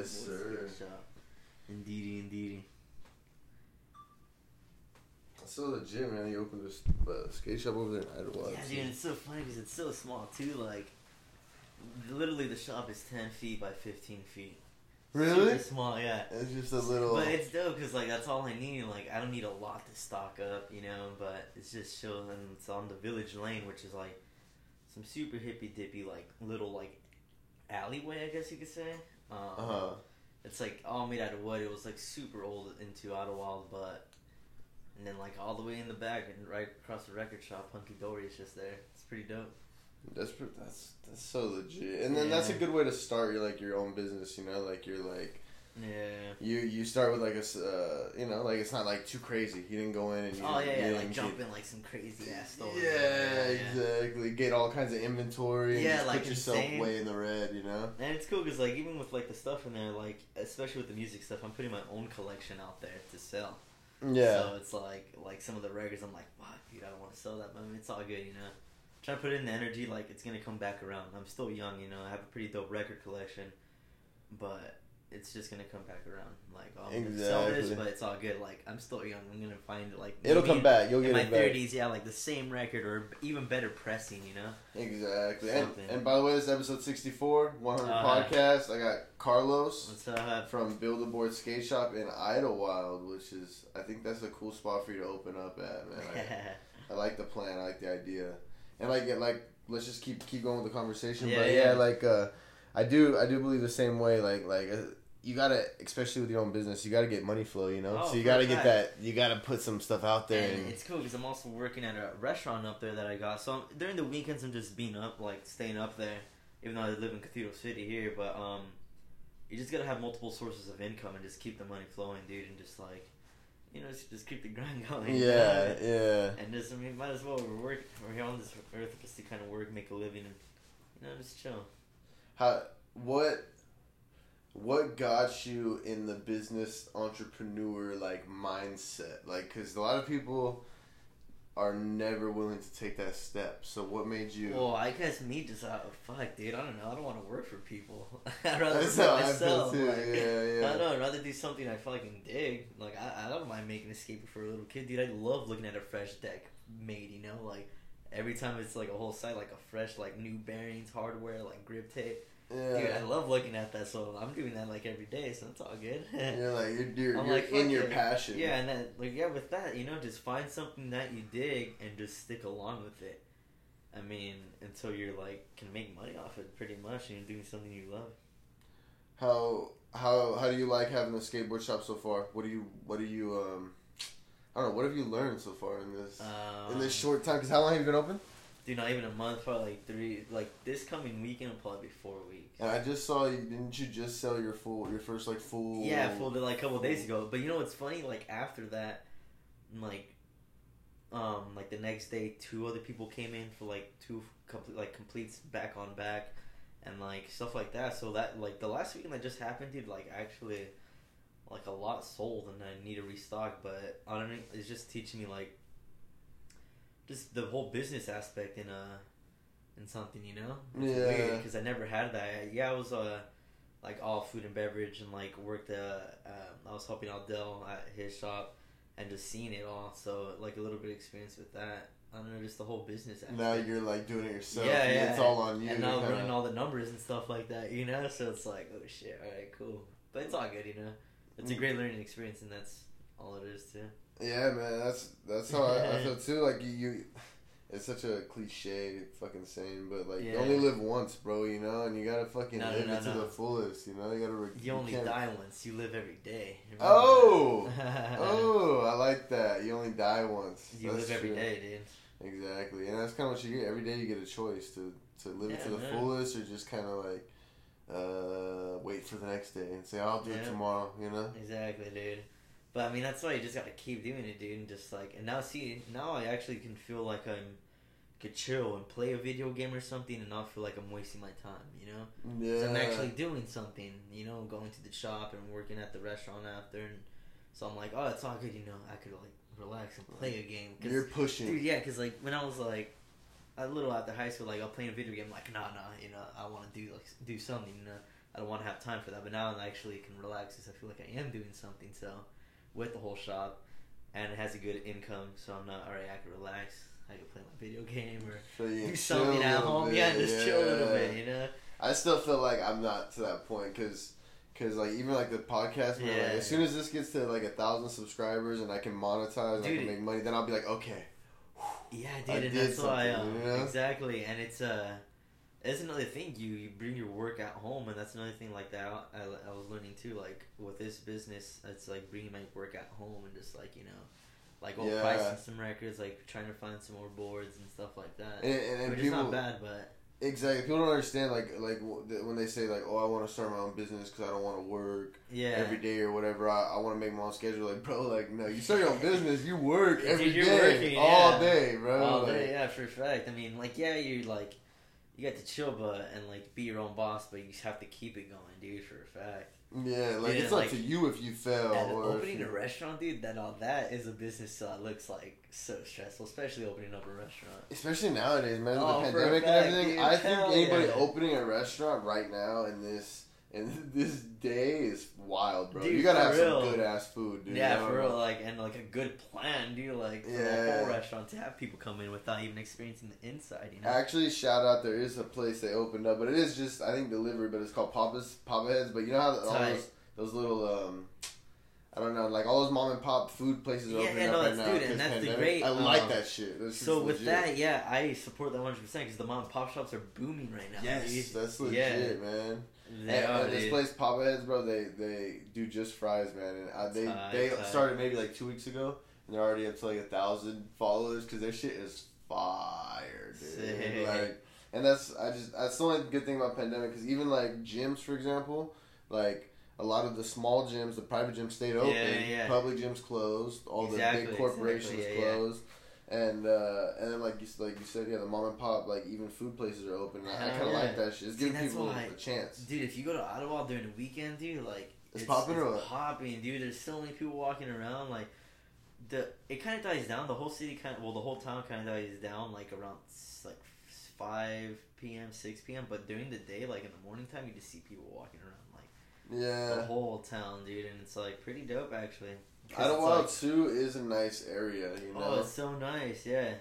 Yes, sir. the? Indeedy, indeedy. That's so legit, man. You opened this uh, skate shop over there in Idyllwild. Yeah, dude, it's so funny because it's so small too. Like, literally, the shop is ten feet by fifteen feet. Really? Super small, yeah. It's just a little. But it's dope because like that's all I need. Like I don't need a lot to stock up, you know. But it's just chill and it's on the Village Lane, which is like some super hippy dippy like little like alleyway, I guess you could say. Um, Uh huh. It's like all made out of wood. It was like super old into Idyllwild, but and then like all the way in the back and right across the record shop, Hunky Dory is just there. It's pretty dope. That's that's that's so legit, and then that's a good way to start your like your own business. You know, like you're like Yeah. you you start with like a uh, you know like it's not like too crazy. You didn't go in and you Oh yeah, you yeah, like jump in like some crazy ass store. Yeah, exactly. Get all kinds of inventory. And Yeah, just like put yourself insane. way in the red. You know. And it's cool because like even with like the stuff in there, like especially with the music stuff, I'm putting my own collection out there to sell. Yeah. So it's like like some of the records, I'm like, fuck, dude, I don't want to sell that, but I mean, it's all good, you know. Trying to put in the energy, like it's gonna come back around. I'm still young, you know. I have a pretty dope record collection, but it's just gonna come back around. Like, oh, I'm sell this, but it's all good. Like I'm still young. I'm gonna find it like It'll come back. You'll get my it back. 30s, yeah, like the same record or even better pressing, you know. Exactly. And, and by the way, this is episode 64, 100 Uh, podcast. I got Carlos What's up? from Build a Board Skate Shop in Idyllwild, which is, I think that's a cool spot for you to open up at, man. I, I like the plan. I like the idea. And like, like, let's just keep keep going with the conversation. Yeah, but yeah, yeah. like, uh, I do I do believe the same way. Like, like. Uh, you gotta, especially with your own business, you gotta get money flow, you know. Oh, so you gotta get that. You gotta put some stuff out there. And And, it's cool because I'm also working at a restaurant up there that I got. So I'm, during the weekends, I'm just being up, like staying up there, even though I live in Cathedral City here. But um, you just gotta have multiple sources of income and just keep the money flowing, dude, and just like, you know, just, just keep the grind going. you yeah, know? yeah. And just, I mean, might as well. We're work. We're here on this earth just to kind of work, make a living, and you know, just chill. How what what got you in the business entrepreneur like mindset? Like, cause a lot of people are never willing to take that step. So what made you? Well, I guess me just uh, fuck, dude. I don't know. I don't want to work for people. I'd rather That's work how for I feel myself. too. like- Yeah, yeah. I don't know. I'd rather do something I fucking dig. Like I, I don't mind making a skateboard for a little kid, dude. I love looking at a fresh deck made. You know, like every time it's like a whole site, like a fresh like new bearings, hardware, like grip tape. Yeah. Dude, I love looking at that. So I'm doing that like every day. So it's all good. You're like you're you're, I'm you're like, in your it. passion. Yeah, and then like yeah, with that, you know, just find something that you dig and just stick along with it. I mean, until you're like can make money off it, pretty much, and you're doing something you love. How how how do you like having the skateboard shop so far? What do you what do you um I don't know. What have you learned so far in this Um, in this short time? Because how long have you been open? Dude, not even a month, probably like three. Like this coming weekend will probably be four weeks. And I just saw you. Didn't you just sell your full your first like full? Yeah, full like a couple days ago. But you know what's funny? Like after that, like, um, like the next day, two other people came in for like two complete like completes back on back, and like stuff like that. So that like the last weekend that just happened, dude, like actually, like a lot sold, and I need to restock. But I don't know, it's just teaching me like, just the whole business aspect in uh in something, you know? It's Yeah. weird because I never had that. Yeah, I was uh like all food and beverage and like worked uh um, I was helping out Dell at his shop and just seeing it all. So like a little bit of experience with that. I don't know, just the whole business. Aspect. Now you're like doing it yourself. Yeah, yeah. It's all on you. and now kinda- running all the numbers and stuff like that, you know. So it's like, oh shit, all right, cool. But it's all good, you know. It's a Mm. great learning experience, and that's all it is too. Yeah, man. That's that's how I, I feel too. Like you, you, it's such a cliche fucking saying, but like you only live once, bro. You know, and you gotta fucking No, no, live no, it to no. the fullest. You know, you gotta. Re- You only die once. You live every day. Remember Oh! Oh, I like that. You only die once. you That's live every true. day, dude. Exactly, and that's kind of what you get. Every day you get a choice to to live it to the man. fullest, or just kind of like uh, wait for the next day and say, "I'll do it tomorrow." You know. Exactly, dude. But I mean, that's why you just gotta keep doing it, dude. And just like, and now see, now I actually can feel like I'm could chill and play a video game or something, and not feel like I'm wasting my time. You know? Yeah. I'm actually doing something. You know, going to the shop and working at the restaurant after, and so I'm like, oh, it's all good. You know, I could like relax and play a game. 'Cause- You're pushing. Dude, yeah, because like when I was like a little after high school, like I'll play a video game, like nah, nah, you know, I want to do like do something, you know. I don't want to have time for that. But now I actually can relax because I feel like I am doing something. So with the whole shop, and it has a good income, so I'm not all right. I can relax. I can play my video game or So you do something at home. bit, Yeah, just chill a little bit. You know. I still feel like I'm not to that point because. Cause like even like the podcast, man, like, Yeah. as soon as this gets to like a thousand subscribers and I can monetize and I can make money, then I'll be like, okay, Yeah, I dude, and that's why um, you know? exactly, and it's uh, it's another thing. You you bring your work at home, and that's another thing like that. I, I was learning too. Like with this business, it's like bringing my work at home and just like you know, like oh, Yeah. pricing some records, like trying to find some more boards and stuff like that. and, and, and Which people is not bad, but exactly people don't understand like like when they say like oh I want to start my own business because I don't want to work yeah, every day or whatever. I, I want to make my own schedule. Like, bro, like, no, you start your own business, you work Dude, every you're day, working, all yeah. day, bro. all like, day, yeah, for a fact. I mean, like yeah, you like you get to chill, but and like be your own boss, but you just have to keep it going, dude, for a fact. yeah, like Dude, it's like- up to you if you fail or opening if a restaurant, dude, that all that is a business that looks like so stressful, especially opening up a restaurant. especially nowadays, man, with Oh, the pandemic and everything. dude. I think anybody yeah. opening a restaurant right now in this in this day is wild, bro. Dude, you gotta have real. some good ass food, dude. yeah, I don't for real, know. like and like a good plan, dude, like for the Yeah. whole restaurant to have people come in without even experiencing the inside, you know. Actually, shout out! There is a place they opened up, but it is just I think delivery, but it's called Papa's Papa Heads. But you know how all those, those little um, I don't know, like all those mom and pop food places are Yeah, opening yeah, up right that's- now. dude, and that's the pandemic. great, I like um, that shit. That shit's So with legit. that, yeah, I support that one hundred percent because the mom and pop shops are booming right now. yes, dude. that's legit, Yeah. man. Are, this dude. place, Papa Heads, bro, they they do just fries, man. And I, they Tight, they tight. started maybe like two weeks ago, and they're already up to like a thousand followers because their shit is fire, dude. Sick. Like, and that's I just that's the only good thing about pandemic because even like gyms, for example, like a lot of the small gyms, the private gyms stayed open, Yeah, yeah. public gyms closed, all the big corporations exactly, yeah, yeah. closed. And uh, and then like you like you said, yeah, the mom and pop like even food places are open. I, I kind of yeah. like that shit. It's giving people why- a chance. Dude, if you go to Ottawa during the weekend, dude, like It's popping or popping, dude. There's so many people walking around. Like the it kind of dies down. The whole city kind of well, the whole town kind of dies down like around like five p.m., six p.m. But during the day, like in the morning time, you just see people walking around like yeah, the whole town, dude, and it's like pretty dope actually. Idyllwild like- too is a nice area. You oh, know, Oh, it's so nice, yeah.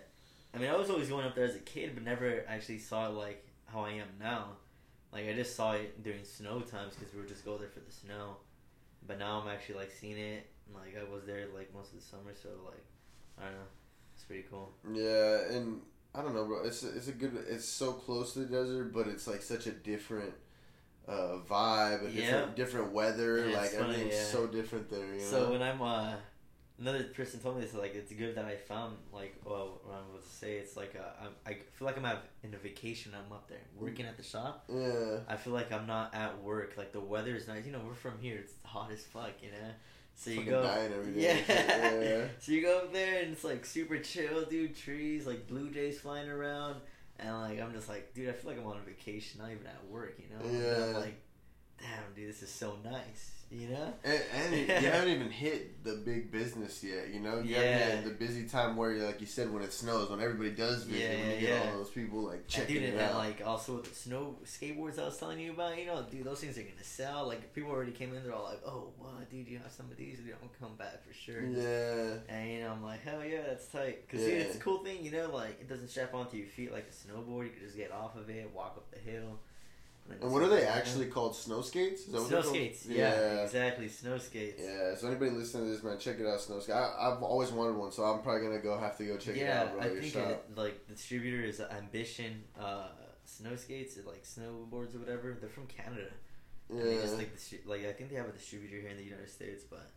I mean, I was always going up there as a kid, but never actually saw it like how I am now. Like I just saw it during snow times because we would just go there for the snow. But now I'm actually like seeing it. Like I was there like most of the summer, so like I don't know, it's pretty cool. yeah, and I don't know, bro. It's a, it's a good. It's so close to the desert, but it's like such a different uh, vibe, a different Yeah. different weather. Yeah, like funny, everything's yeah. so different there. You know. So when I'm uh, another person told me this, like it's good that I found like well, what I'm about to say, it's like uh, I'm, I feel like I'm at, in a vacation. I'm up there working at the shop. yeah, I feel like I'm not at work. Like the weather is nice. You know, we're from here. It's hot as fuck. You know. So you go. dying every day. Yeah. Yeah. so you go up there and it's like super chill, dude. Trees, like blue jays flying around, and like I'm just like, dude, I feel like I'm on a vacation, not even at work. You know. Yeah. like, damn, dude, this is so nice. You know. And, and you haven't even hit the big business yet, you know. You Yeah. haven't hit the busy time where, like you said, when it snows, when everybody does visit, Yeah, when you yeah, get all those people like And checking dude, it and out. like also with the snow skateboards I was telling you about, you know, dude, those things are gonna sell. Like people already came in, they're all like, "Oh, wow, dude, you have some of these? Dude, I'm gonna come back for sure." yeah, And you know, I'm like, hell yeah, that's tight. Cause Yeah. dude, it's a cool thing, you know, like it doesn't strap onto your feet like a snowboard. You can just get off of it, walk up the hill. And what are they actually called? Snow skates? Is that Snow they're skates. Yeah, exactly. Snow skates. Yeah, so anybody listening to this, man, check it out, Snow skates. I, I've always wanted one, so I'm probably gonna go have to go check yeah, it out, bro. I think it, like the distributor is Ambition uh, Snow Skates, or, like snowboards or whatever. They're from Canada. yeah, And they just like distri- like I think they have a distributor here in the United States, but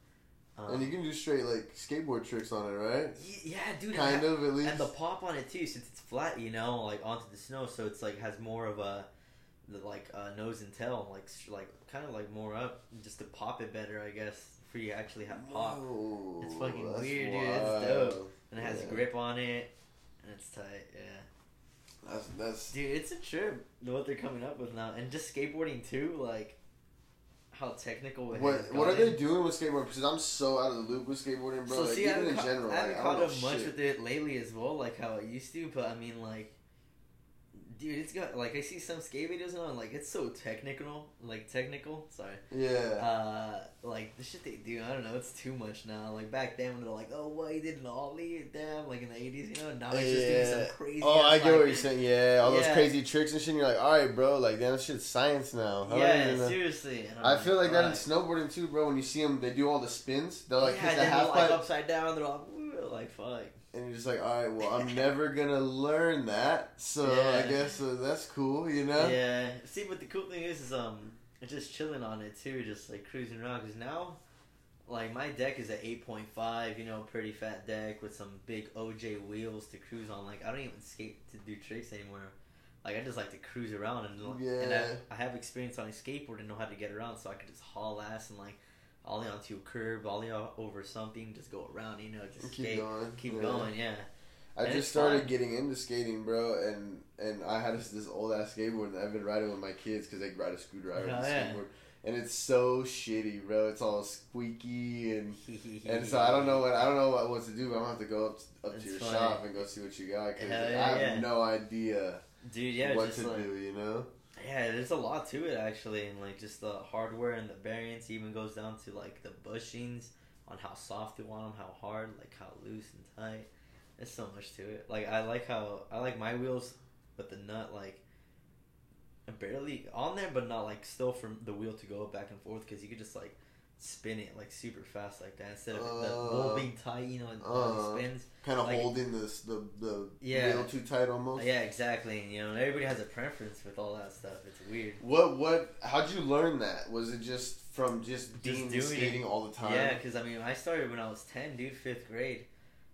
um, and you can do straight like skateboard tricks on it, right? yeah, dude, Kind of, at least. and the pop on it too, since it's flat, you know, like onto the snow, so it's like has more of a the, like uh, nose and tail, like like kind of like more up, just to pop it better, I guess, for you actually have pop. Whoa, It's fucking weird, dude. It's dope. And it has Yeah. grip on it, and it's tight. Yeah, That's that's dude, it's a trip. What they're coming up with now, and just skateboarding too, like how technical it What what are they doing with skateboarding? Because I'm so out of the loop with skateboarding, bro. So like, see, even in ca- general, I haven't like, caught don't up much shit. with it lately as well, like how I used to. But I mean, like, dude, it's got like I see some skate videos now, and like it's so technical, like technical. Sorry. Yeah. Uh, like the shit they do, I don't know, it's too much now. Like back then, when they're like, "Oh, what he did an ollie," damn, like in the eighties, you know. Now he's just doing some crazy. Oh, I get what you're saying. Yeah, all those crazy tricks and shit. And you're like, all right, bro. Like, damn, this shit's science now. I don't Yeah, seriously. I'm I feel like that in snowboarding too, bro. When you see them, they do all the spins. They'll like yeah, hit the they're half like pipe, upside down. They're all "Woo," like fuck. And you're just like, all right, well, I'm never gonna learn that. So I guess uh, that's cool, you know. Yeah. See, but the cool thing is, is um, just chilling on it too, just like cruising around. Cause now, like my deck is at eight point five. You know, pretty fat deck with some big OJ wheels to cruise on. Like I don't even skate to do tricks anymore. Like I just like to cruise around and and Yeah. I, I have experience on a skateboard and know how to get around, so I can just haul ass and like ollie onto a curb, ollie over something, just go around. You know, just Keep skate, going. keep yeah. going. Yeah. I And just started fun. getting into skating, bro, and and I had this, this old ass skateboard, and I've been riding with my kids because they ride a screwdriver Oh, and a yeah. skateboard, and it's so shitty, bro. It's all squeaky and and so I don't know what I don't know what, what to do. But I'm gonna have to go up up It's to your funny. shop and go see what you got because Hell I have yeah. no idea Dude, yeah, what just to like, do. You know? Yeah, there's a lot to it actually, and like just the hardware and the variants even goes down to like the bushings on how soft you want them, how hard, like how loose and tight. There's so much to it. Like I like how I like my wheels with the nut like barely on there, but not like still from the wheel to go back and forth because you could just like spin it like super fast like that instead of the Uh, bowl being tight, you know, and uh, it spins. Kind of Like- holding this the the Yeah. wheel too tight almost. Yeah, exactly. And, you know, everybody has a preference with all that stuff. It's weird. What what? How'd you learn that? Was it just from just, being doing it. skating all the time? Yeah, because I mean, I started when I was ten, dude, fifth grade.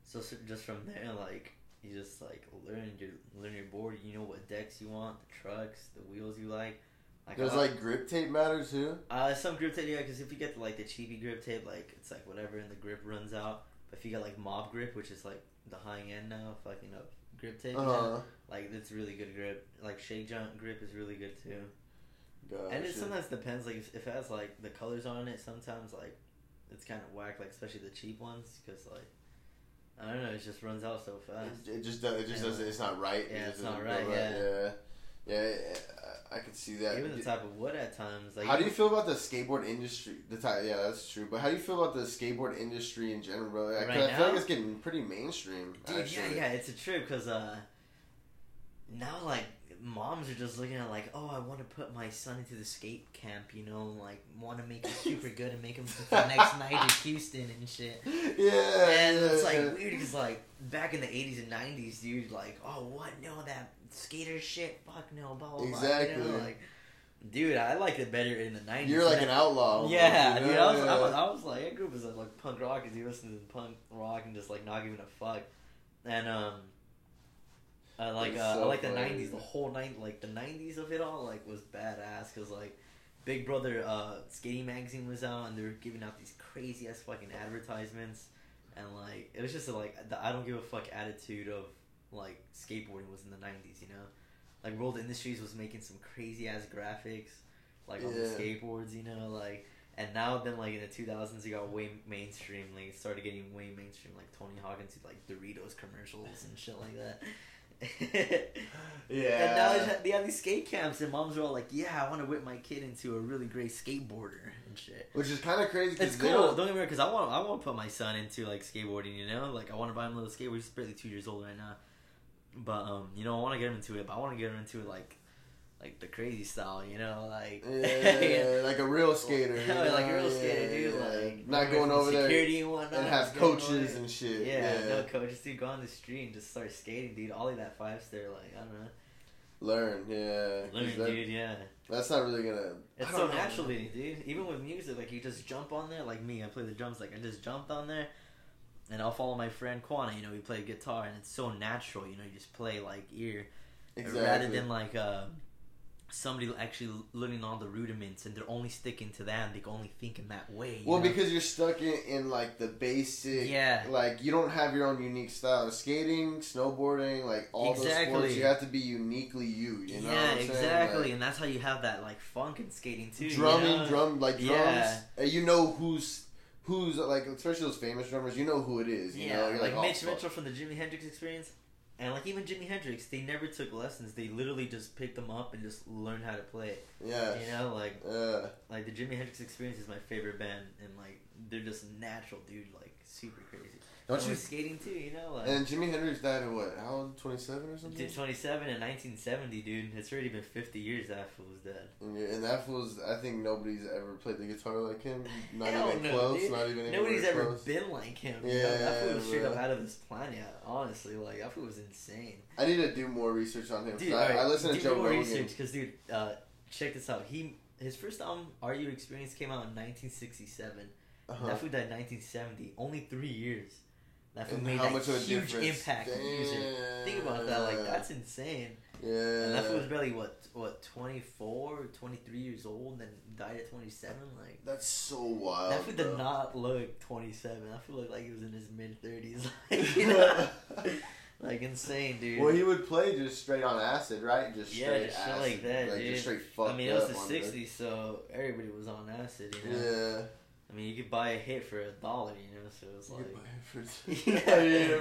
So, so just from there, like you just like learn your learn your board. You know what decks you want, the trucks, the wheels you like. Like Does I like grip tape matter too? uh some grip tape, yeah. Because if you get the, like the cheapy grip tape, like it's like whatever, and the grip runs out. But if you get like mob grip, which is like the high end now, fucking up grip tape, Uh huh. like it's really good grip. Like Shake Junt grip is really good too. Gotcha. And it sometimes depends. Like if, if it has like the colors on it, sometimes like it's kind of whack. Like especially the cheap ones, because like I don't know, it just runs out so fast. It, it just does, it just Yeah. doesn't. It's not right. Yeah, just it's not right, yeah. yeah. Yeah, I I could see that. Even the type of wood at times. Like how do you feel about the skateboard industry? The type, yeah, that's true. But how do you feel about the skateboard industry in general? Like, Right I feel now? like it's getting pretty mainstream. Dude, actually. yeah, yeah, it's a trip because uh, now like moms are just looking at like, oh, I want to put my son into the skate camp, you know, like want to make him super good and make him the next in Houston and shit. Yeah, And yeah, it's like yeah. weird because like back in the eighties and nineties, dude, like oh what no that skater shit, fuck no, blah blah blah. Exactly. You know, like, dude, I liked it better in the nineties. You're like an outlaw. Yeah, you dude, know? I was, I was, I was like, I grew up as like punk rockers. You listen to punk rock and just like not giving a fuck, and um, I like It's uh, I so like the '90s, the whole night, like the '90s of it all, like was badass because like Big Brother uh skating magazine was out and they were giving out these crazy ass fucking advertisements, and like it was just like the I don't give a fuck attitude of like skateboarding was in the '90s, you know, like World Industries was making some crazy ass graphics, like on the skateboards, you know, like. And now, then, like in the 2000s, you got way mainstream. Like, it started getting way mainstream. Like Tony Hawkins, did, like Doritos commercials and shit like that. Yeah. And now they have- these skate camps, and moms are all like, "Yeah, I want to whip my kid into a really great skateboarder and shit." Which is kind of crazy. 'cause It's cool. don't- Don't get me wrong, because I want I want to put my son into like skateboarding. You know, like I want to buy him a little skateboard. He's barely two years old right now, but um, you know, I want to get him into it. But I want to get him into it like, like the crazy style. You know, like Yeah, like a real skater. Yeah, like a real skater, dude. Like not going over there security and whatnot. and have coaches and shit. Yeah, no coaches. Dude, go on the street and just start skating, dude. Ollie that five star, like I don't know, learn. Yeah, learn, that- dude. Yeah. That's not really gonna. It's so know. natural, dude. Even with music, like you just jump on there. Like me, I play the drums. Like I just jumped on there, and I'll follow my friend Quana. You know, we play guitar, and it's so natural. You know, you just play like ear, Exactly. rather than like uh, somebody actually learning all the rudiments, and they're only sticking to that. and They can only think in that way. Well, know? because you're stuck in, in like the basic, Yeah. Like you don't have your own unique style. Of skating, snowboarding, like all those sports, you have to be uniquely you. You know? yeah, what I'm exactly, Like, and that's how you have that like funk in skating too. you drumming, know? drum like drums. Yeah. You know who's who's like especially those famous drummers. You know who it is. You yeah, know, You're like, oh, Mitch fuck. Mitchell from the Jimi Hendrix Experience. And like even Jimi Hendrix, they never took lessons. They literally just picked them up and just learned how to play it. Yeah. You know, like Yeah. like the Jimi Hendrix Experience is my favorite band, and like they're just natural, dude. Like super crazy. Don't and you? skating too, you know, like And Jimi Hendrix died at what? How old? Twenty seven or something. 27 in 1970, dude. It's already been 50 years that fool was dead. And, yeah, and that was I think nobody's ever played the guitar like him. Not even no, close. dude. Not even Nobody's ever close. been like him. you know? that Yeah, fool was straight up out of this planet. Honestly, like that fool was insane. I need to do more research on him. Dude, I, alright, I listen to do Joe more Rogan. research because, dude, uh, check this out. He his first album, "Are You Experience," came out in 1967. Uh-huh. That fool died in 1970. Only three years. That fool And made how that much huge impact on music. Think about that. Like that's insane. Yeah. And that was barely what what 24, 23 years old, and died at 27. Like That's so wild. that did not look 27. That fool looked like he was in his mid 30s. Like, you know, like insane, dude. well, he would play just straight on acid, right? Just Yeah, straight just acid, like that, like dude. just straight fucked I mean, it was the- '60s, so everybody was on acid. You know. Yeah. I mean, you could buy a hit for a dollar, you know. So it's like, yeah, yeah.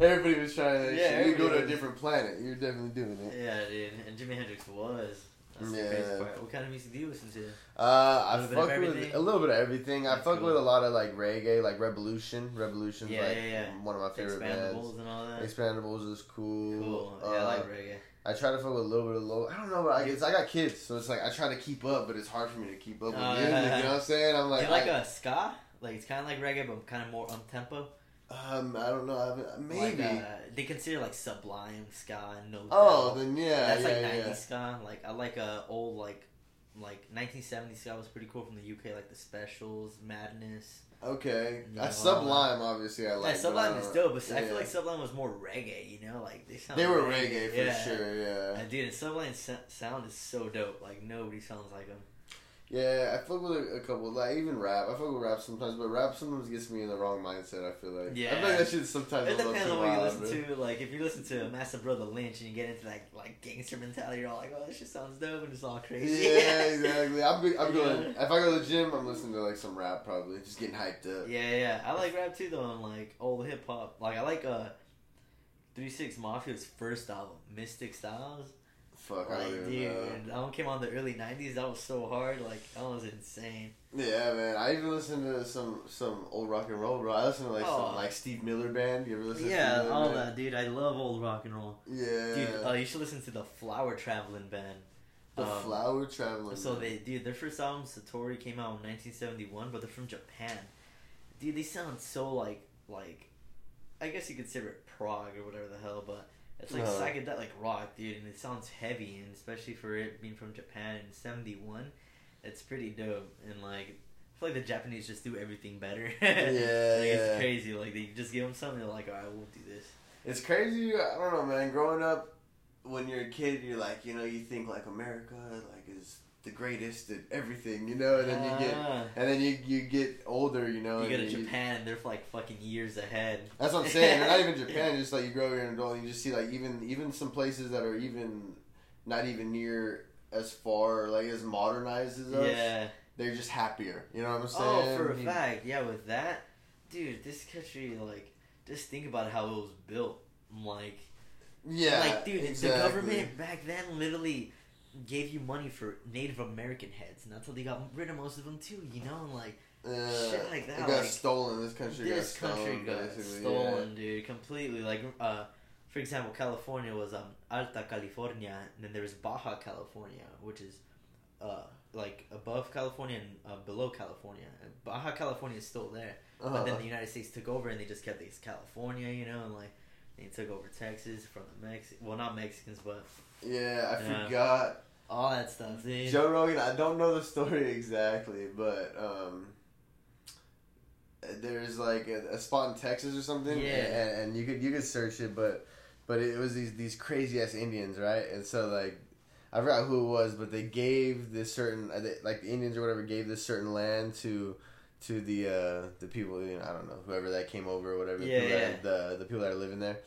Everybody was trying that Yeah, shit. You go to a different planet. You're definitely doing it. yeah, dude. And Jimi Hendrix was. That's the Yeah. crazy part. What kind of music do you listen to? Uh, I fuck with a little bit of everything. I That's fuck cool. with a lot of like reggae, like Rebelution. Rebelution's Yeah, like yeah, yeah. one of my favorite bands. Expendables and all that. Expendables is cool. Cool. Uh, Yeah, I like reggae. I try to fuck with a little bit of low. I don't know, but I guess I got kids, so it's like I try to keep up, but it's hard for me to keep up with music. yeah. You know what I'm saying? I'm like, you like I, a ska? Like it's kind of like reggae, but kind of more um tempo. um, I don't know. I maybe. Like, uh, they consider like Sublime ska and No. oh, Doubt. then yeah, That's yeah, like yeah. 90s ska. Like I like a old like like 1970s ska was pretty cool from the UK, like the Specials, Madness. Okay, Yeah, that's well, Sublime. Obviously, I like. yeah, I Sublime is dope, but I feel like Sublime was more reggae. You know, like they sound. they were reggae for yeah. sure. Yeah, And dude, Sublime's sa- sound is so dope. Like nobody sounds like them. Yeah. I fuck with a, a couple, like even rap. I fuck with rap sometimes, but rap sometimes gets me in the wrong mindset. I feel like. I Yeah. feel like that shit sometimes. It depends on what you listen to. Like if you listen to Master Brother Lynch and you get into like like gangster mentality, you're all like, oh, this shit sounds dope and it's all crazy. Yeah, exactly. I'm, I'm going. Yeah. If I go to the gym, I'm listening to like some rap, probably just getting hyped up. Yeah, yeah. I like rap too though, and like old hip hop. Like I like uh Three Six Mafia's first album, Mystic Stylez. Fuck, I don't dude, know. that one came on the early '90s. That was so hard. Like that was insane. Yeah, man. I even listen to some some old rock and roll, bro. I listen to like Oh. some like Steve Miller Band. You ever listen? to yeah, Steve all Band? that, dude. I love old rock and roll. Yeah. Dude, uh, you should listen to the Flower Traveling Band. the um, Flower Traveling. So they, dude, their first album Satori came out in 1971, but they're from Japan. Dude, they sound so like like, I guess you could consider it prog or whatever the hell, but it's like Uh-huh. psychedelic rock, dude, and it sounds heavy, and especially for it being from Japan in '71, it's pretty dope. And like, I feel like the Japanese just do everything better. Yeah, like, yeah. It's crazy. Like they just give them something, they're like, all right, we'll do this. It's crazy. I don't know, man. Growing up, when you're a kid, you're like, you know, you think like America, like the greatest at everything, you know, and then you get, Ah. and then you you get older, you know. You go and to Japan, and they're like fucking years ahead. That's what I'm saying. They're not even Japan. Just like you grow, you're adult, and you just see like even even some places that are even not even near as far like as modernized as us. Yeah. They're just happier. You know what I'm saying? Oh, for a fact, yeah. With that, dude, this country, like, just think about how it was built. Like, Yeah. like, dude, exactly. the government back then literally gave you money for Native American heads, and that's how they got rid of most of them too. You know, and like Uh, shit like that, It got like, stolen. This country this got country stolen. got stolen, dude, completely. Like, uh, for example, California was um Alta California, and then there was Baja California, which is uh like above California and uh, below California. Baja California is still there. Yeah. But then Uh-huh. the United States took over and they just kept this California, you know, and like they took over Texas from the Mex well not Mexicans but yeah, I Yeah. forgot. all that stuff, dude. Joe Rogan. I don't know the story exactly, but um, there's like a, a spot in Texas or something. Yeah. and, and you could you could search it, but but it was these these crazy ass Indians, right? And so like. I forgot who it was, but they gave this certain, uh, like the Indians or whatever, gave this certain land to, to the uh, the people. You know, I don't know, whoever that came over or whatever. the Yeah, people yeah. That, the the people that are living there,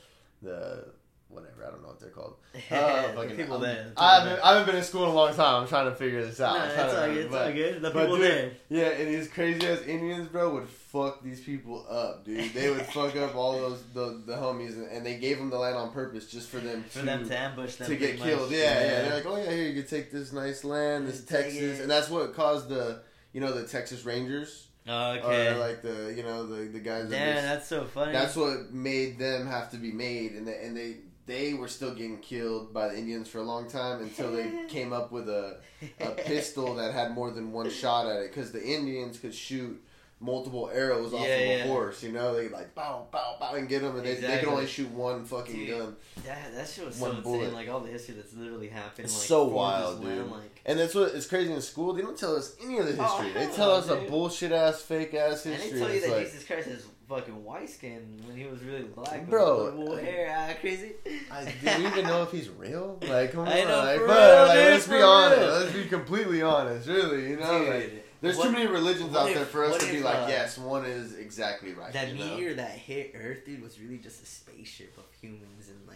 the whatever. I don't know what they're called. the Uh, fucking- people there. I haven't, I haven't been in school in a long time. I'm trying to figure this out. Nah, it's all remember, good. It's but- all good. The people dude, there. Yeah, and these crazy ass Indians, bro, would fuck these people up, dude. They would fuck up all those the, the homies, and, and they gave them the land on purpose just for them For to them to ambush them. to get killed. Yeah, yeah, They're like, oh yeah, here you can take this nice land, this Texas, and that's what caused the you know the Texas Rangers okay. or like the you know the the guys. that Damn, just- that's so funny. that's what made them have to be made, and they, and they they were still getting killed by the Indians for a long time until they came up with a a pistol that had more than one shot at it because the Indians could shoot multiple arrows off Yeah, of a yeah. horse. You know, they like bow bow bow and get them, and they, they could only shoot one fucking Dude. gun. That that shit was so One insane. bullet. Like all the history that's literally happened. It's like, so wild, land, dude. Like, And that's what is crazy in school. They don't tell us any of the Oh, history. they tell us a bullshit ass, fake ass history. and they tell you that like, Jesus Christ is fucking white skin when he was really black. Bro, with hair, ah, crazy. I, do we even know if he's real? Like, come on, I know, like, for real, like, dude, let's be honest. real. Let's be completely honest, really. You know, like, there's what- too many religions out if- there for us to be like, uh, yes, one is exactly right. That you know? meteor that hit Earth, dude, was really just a spaceship of humans, and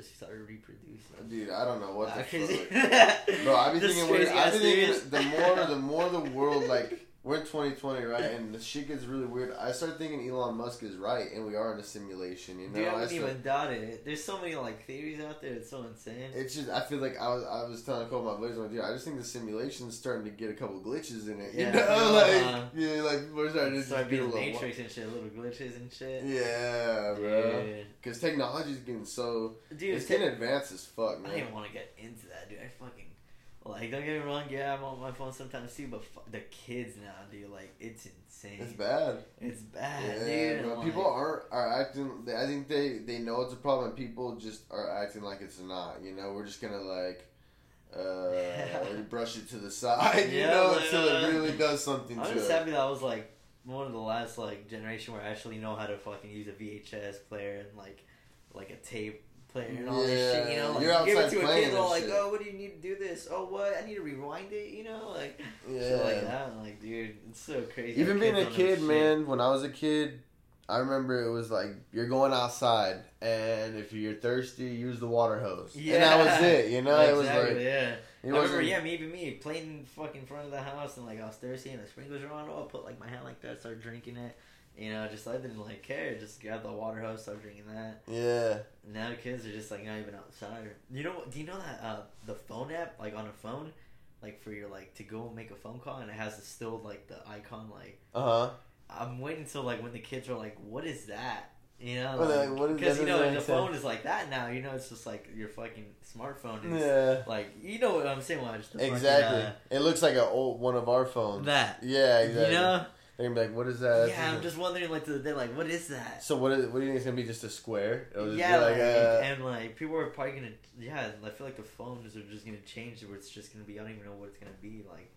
just started reproducing. Dude, I don't know what the crazy. fuck. Bro, I've been thinking, we're, I've ass been thinking the more, the more the world like we're in 2020, right? And the shit gets really weird. I start thinking Elon Musk is right, and we are in a simulation. You know, Dude, I I wouldn't start- even doubt it. There's so many like theories out there. It's so insane. It's just I feel like I was I was telling a couple of my buddies, like, dude, I just think the simulation's starting to get a couple glitches in it. You Yeah, know, uh-huh. like yeah, like we're starting to Start just get a being little. Matrix and shit, little glitches and shit. Yeah, bro. Because technology's getting so dude it's te- getting advanced as fuck, I man. didn't want to get into that, dude. I fucking like. Don't get me wrong. Yeah, I'm on my phone sometimes too, but fu- the kids now, dude, like it's insane. It's bad. It's bad, Yeah, dude. and, people like, aren't are acting. They, I think they they know it's a problem. and People just are acting like it's not. You know, we're just gonna like. Uh, brush it to the side, you Yeah, know, like, until uh, it really does something I'm to just it. happy that I was like one of the last like generation where I actually know how to fucking use a VHS player and like like a tape player and all this shit. You know, like you're you give it to a kid, all and like, shit. oh, what do you need to do this? Oh, what? I need to rewind it. You know, like Yeah, shit like that. I'm like, dude, it's so crazy. Even being a kid, man, when I was a kid, I remember it was like you're going outside, and if you're thirsty, use the water hose, Yeah, and that was it. You know, it was like yeah. I remember, yeah, maybe me playing fucking in front of the house and like I was thirsty and the sprinklers were on. Oh, I'll put like my hand like that, start drinking it. You know, just I didn't like care. Just grab the water hose, start drinking that. Yeah, Now kids are just like not even outside. You know? Do you know that uh, the phone app, like on a phone, like for your like to go make a phone call, and it has still like the icon. Like uh huh. I'm waiting until like when the kids are like, "What is that?" You know, Well, like, is- because you know the make sense. phone is like that now. You know, it's just like your fucking smartphone. Is, Yeah, Like you know what I'm saying? Just the fucking, exactly. uh, it looks like a old one of our phones. that. yeah, exactly. You know? They're gonna be like, "What is that?" That's yeah, I'm just- wondering like to the day, like what is that? So what is? What do you think it's gonna be? Just a square? Yeah, like, like, uh, and like people are probably gonna yeah. I feel like the phones are just gonna change where it's just gonna be. I don't even know what it's gonna be like.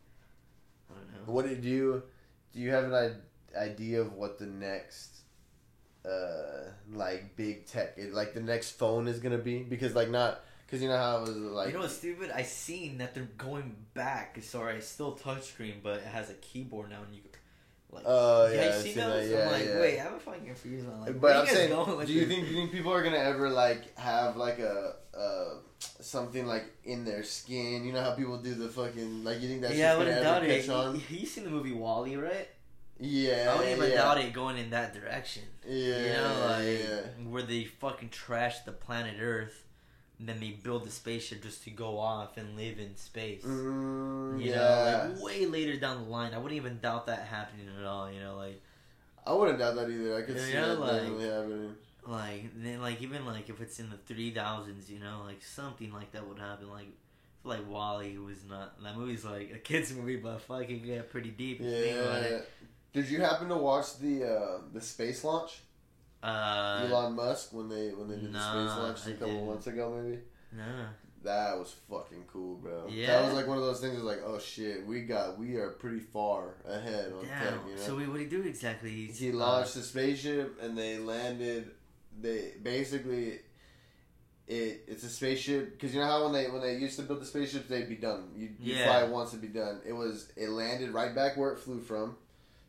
I don't know. What did you? Do you have an idea of what the next, uh, like big tech, it, like the next phone is gonna be? Because like not, because you know how it was like. you know what's stupid? I seen that they're going back. Sorry, it's still touchscreen, but it has a keyboard now, and you like. Oh yeah, yeah, you I've seen seen those? that. Yeah, I'm like, yeah. wait, I'm fucking confused. I'm like, but I'm saying, do you think do you think people are gonna ever like have like a uh something like in their skin? You know how people do the fucking like you think that's yeah, I wouldn't ever doubt it. on? You, you seen the movie WALL-E, right? Yeah, I wouldn't even yeah. doubt it going in that direction. Yeah, you know, like yeah. where they fucking trash the planet Earth, and then they build a spaceship just to go off and live in space. Mm, You yeah. know, like way later down the line, I wouldn't even doubt that happening at all. You know, like I wouldn't doubt that either. I could see yeah, that like- definitely happening. like then like even like if it's in the three thousands, you know, like something like that would happen. Like like WALL-E was not that movie's like a kids movie, but fucking yeah, pretty deep. if you think Yeah. Did you happen to watch the uh, the space launch? Uh, Elon Musk when they when they did the space launch a couple months ago, maybe. nah. That was fucking cool, bro. Yeah? That was like one of those things. Was like, oh shit, we got we are pretty far ahead on Damn. tech. You know. So what did he do exactly? He's, he uh, launched the spaceship and they landed. They basically. It, it's a spaceship because you know how when they when they used to build the spaceships they'd be done you you Yeah. fly once and be done it was it landed right back where it flew from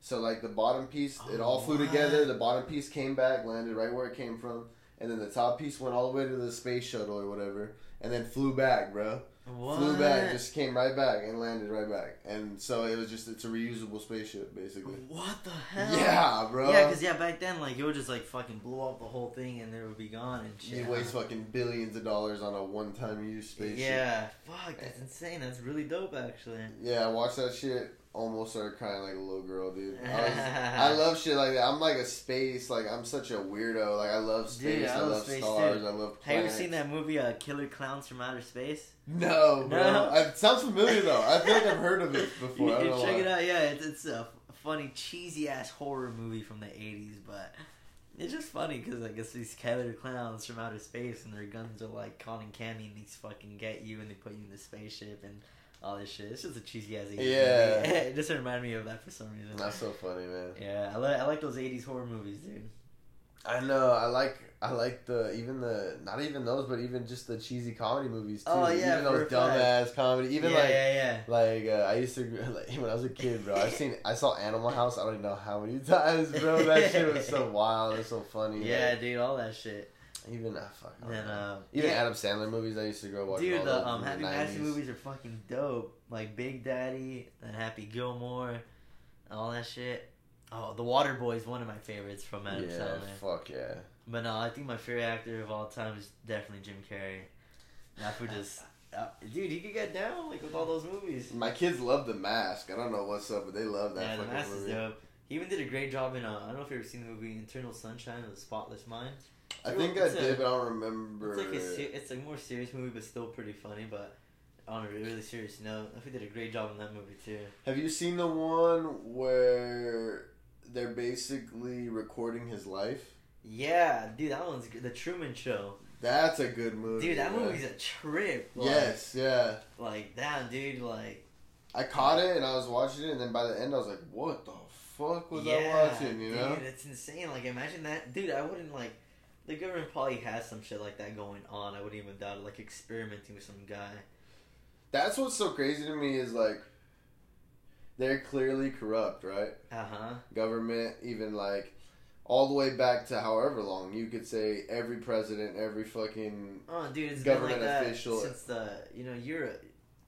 so like the bottom piece it all Oh, flew what? together the bottom piece came back landed right where it came from and then the top piece went all the way to the space shuttle or whatever, and then flew back, bro. What? Flew back, just came right back and landed right back, and so it was just it's a reusable spaceship basically. What the hell? Yeah, bro. Yeah, because yeah, back then like it would just like fucking blow up the whole thing and it would be gone and shit. You waste fucking billions of dollars on a one-time use spaceship. Yeah, fuck, that's insane. That's really dope, actually. Yeah, I watched that shit. Almost started crying like a little girl, dude. I, was, I love shit like that. I'm like a space. Like I'm such a weirdo. Like I love space. Dude, I I, love space, stars. too. I love. Have you ever seen that movie, uh, Killer Clowns from Outer Space? No, bro. No? It sounds familiar though. I feel like I've heard of it before. You I don't can know check why. it out. Yeah, it's, it's a funny, cheesy ass horror movie from the '80s, but it's just funny because I guess these killer clowns from outer space and their guns are like cotton candy and these fucking get you and they put you in the spaceship and all this shit. It's just a cheesy ass '80s Yeah. movie. it just reminded me of that for some reason. That's so funny, man. Yeah, I like I like those '80s horror movies, dude. I know. I like. I like the even the not even those, but even just the cheesy comedy movies too. Oh, yeah, even those dumbass comedy. Even yeah, like yeah, yeah. Like uh, I used to like when I was a kid, bro. I seen I saw Animal House. I don't even know how many times, bro. That shit was so wild. It's so funny. Yeah, like, dude, all that shit. Even ah, fuck. Then, uh, even yeah. Adam Sandler movies. I used to grow up watching. Dude, all the um, Happy Madison movies are fucking dope. Like Big Daddy and Happy Gilmore, all that shit. Oh, The Water Boy is one of my favorites from Adam Yeah, Sandler. fuck yeah. But no, I think my favorite actor of all time is definitely Jim Carrey. That for just, uh, dude, he could get down like with all those movies. My kids love The Mask. I don't know what's up, but they love that yeah, the mask is dope. He even did a great job in. Uh, I don't know if you've ever seen the movie Eternal Sunshine of the Spotless Mind. I think I It's a- did, but I don't remember. It's like a se- it's a more serious movie, but still pretty funny. But on a really serious note, I think did a great job in that movie too. Have you seen the one where they're basically recording his life? Yeah, dude, that one's good. The Truman Show. That's a good movie. Dude, that man. movie's a trip. Like, Yes, yeah. Like, damn, dude, like. I caught it and I was watching it, and then by the end, I was like, "What the fuck was I watching?" You dude, know? it's insane. Like, imagine that. Dude, I wouldn't, like. The government probably has some shit like that going on. I wouldn't even doubt it. Like, experimenting with some guy. That's what's so crazy to me is like, they're clearly corrupt, right? Uh huh. Government, even like, all the way back to however long you could say every president, every fucking Oh, dude, it's Government been like that official. since the. You know, Europe.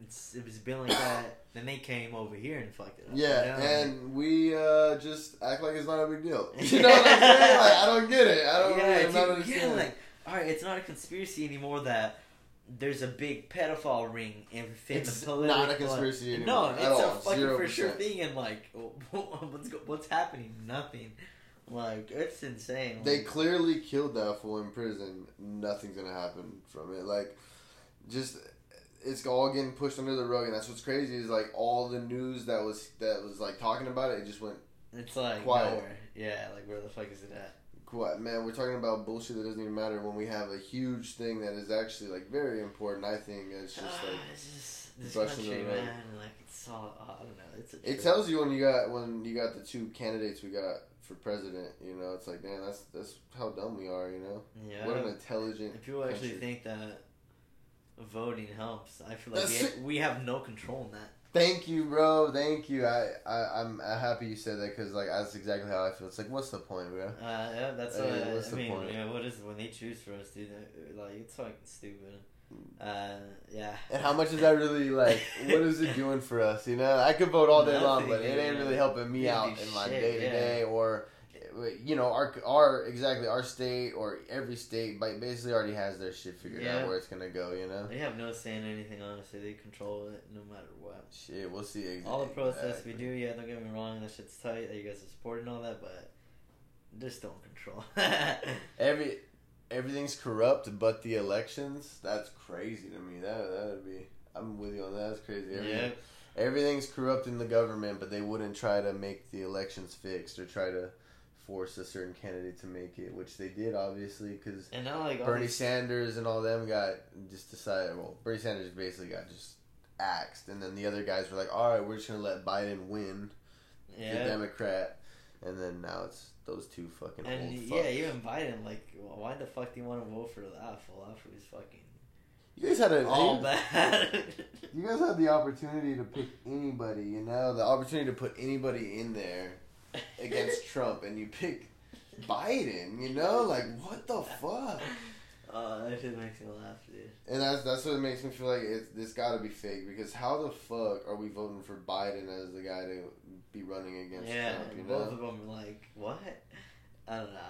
It's, it's been like that. then they came over here and fucked it up. Yeah, you know? and we uh, just act like it's not a big deal. You know what I'm saying? Like, I don't get it. I don't. yeah, really, I'm dude, not yeah, like, all right, it's not a conspiracy anymore that there's a big pedophile ring in, in It's the political. not a conspiracy anymore. No, it's at a all. fucking for sure thing, and like, what's what's happening? Nothing. Like, it's insane. They Like, clearly killed that fool in prison. Nothing's gonna happen from it. Like, just it's all getting pushed under the rug, and that's what's crazy is like all the news that was that was like talking about it, it just went it's like quiet. nowhere. Yeah, like where the fuck is it at? quiet. Man, we're talking about bullshit that doesn't even matter when we have a huge thing that is actually like very important. I think it's just Ah, like it's just this country, man. Like, it's all I don't know. It's it tells you when you got when you got the two candidates we got for president. You know, it's like man, that's that's how dumb we are. You know, Yeah. what an intelligent. If people actually country. think that voting helps, I feel like we, it. we have no control in that. Thank you, bro. Thank you. I, I I'm happy you said that because like that's exactly how I feel. It's like, what's the point, bro? Uh, yeah, that's what what's I the mean. point? Yeah, what is when they choose for us, dude? Like it's fucking stupid. Uh, yeah. And how much is that really like? what is it doing for us? You know, I could vote all day long, but it ain't really helping me out in my day to day or. You know, our our exactly our state or every state, ba- basically already has their shit figured Yeah. out where it's gonna go. You know, They have no say in anything. Honestly, they control it no matter what. shit, we'll see. Exactly. All the protests we do, yeah, don't get me wrong, that shit's tight. That you guys are supporting all that, but just don't control. Every everything's corrupt, but the elections. That's crazy to me. That that'd be. I'm with you on that. That's crazy. Everything, yeah. everything's corrupt in the government, but they wouldn't try to make the elections fixed or try to force a certain candidate to make it, which they did obviously because And now like Bernie these- Sanders and all them got just decided. Well, Bernie Sanders basically got just axed, and then the other guys were like, "All right, we're just gonna let Biden win, the yeah. Democrat," and then now it's those two fucking And yeah, fucks. even Biden, like, well, why the fuck do you want to vote for that fool? That fool is fucking You guys had a all bad. You guys had the opportunity to pick anybody, you know, the opportunity to put anybody in there against Trump, and you pick Biden. You know, like what the fuck? Oh, that shit makes me laugh, dude. And that's that's what makes me feel like it's it's got to be fake because how the fuck are we voting for Biden as the guy to be running against Yeah, Trump? You both know, of them are like, what? I don't know.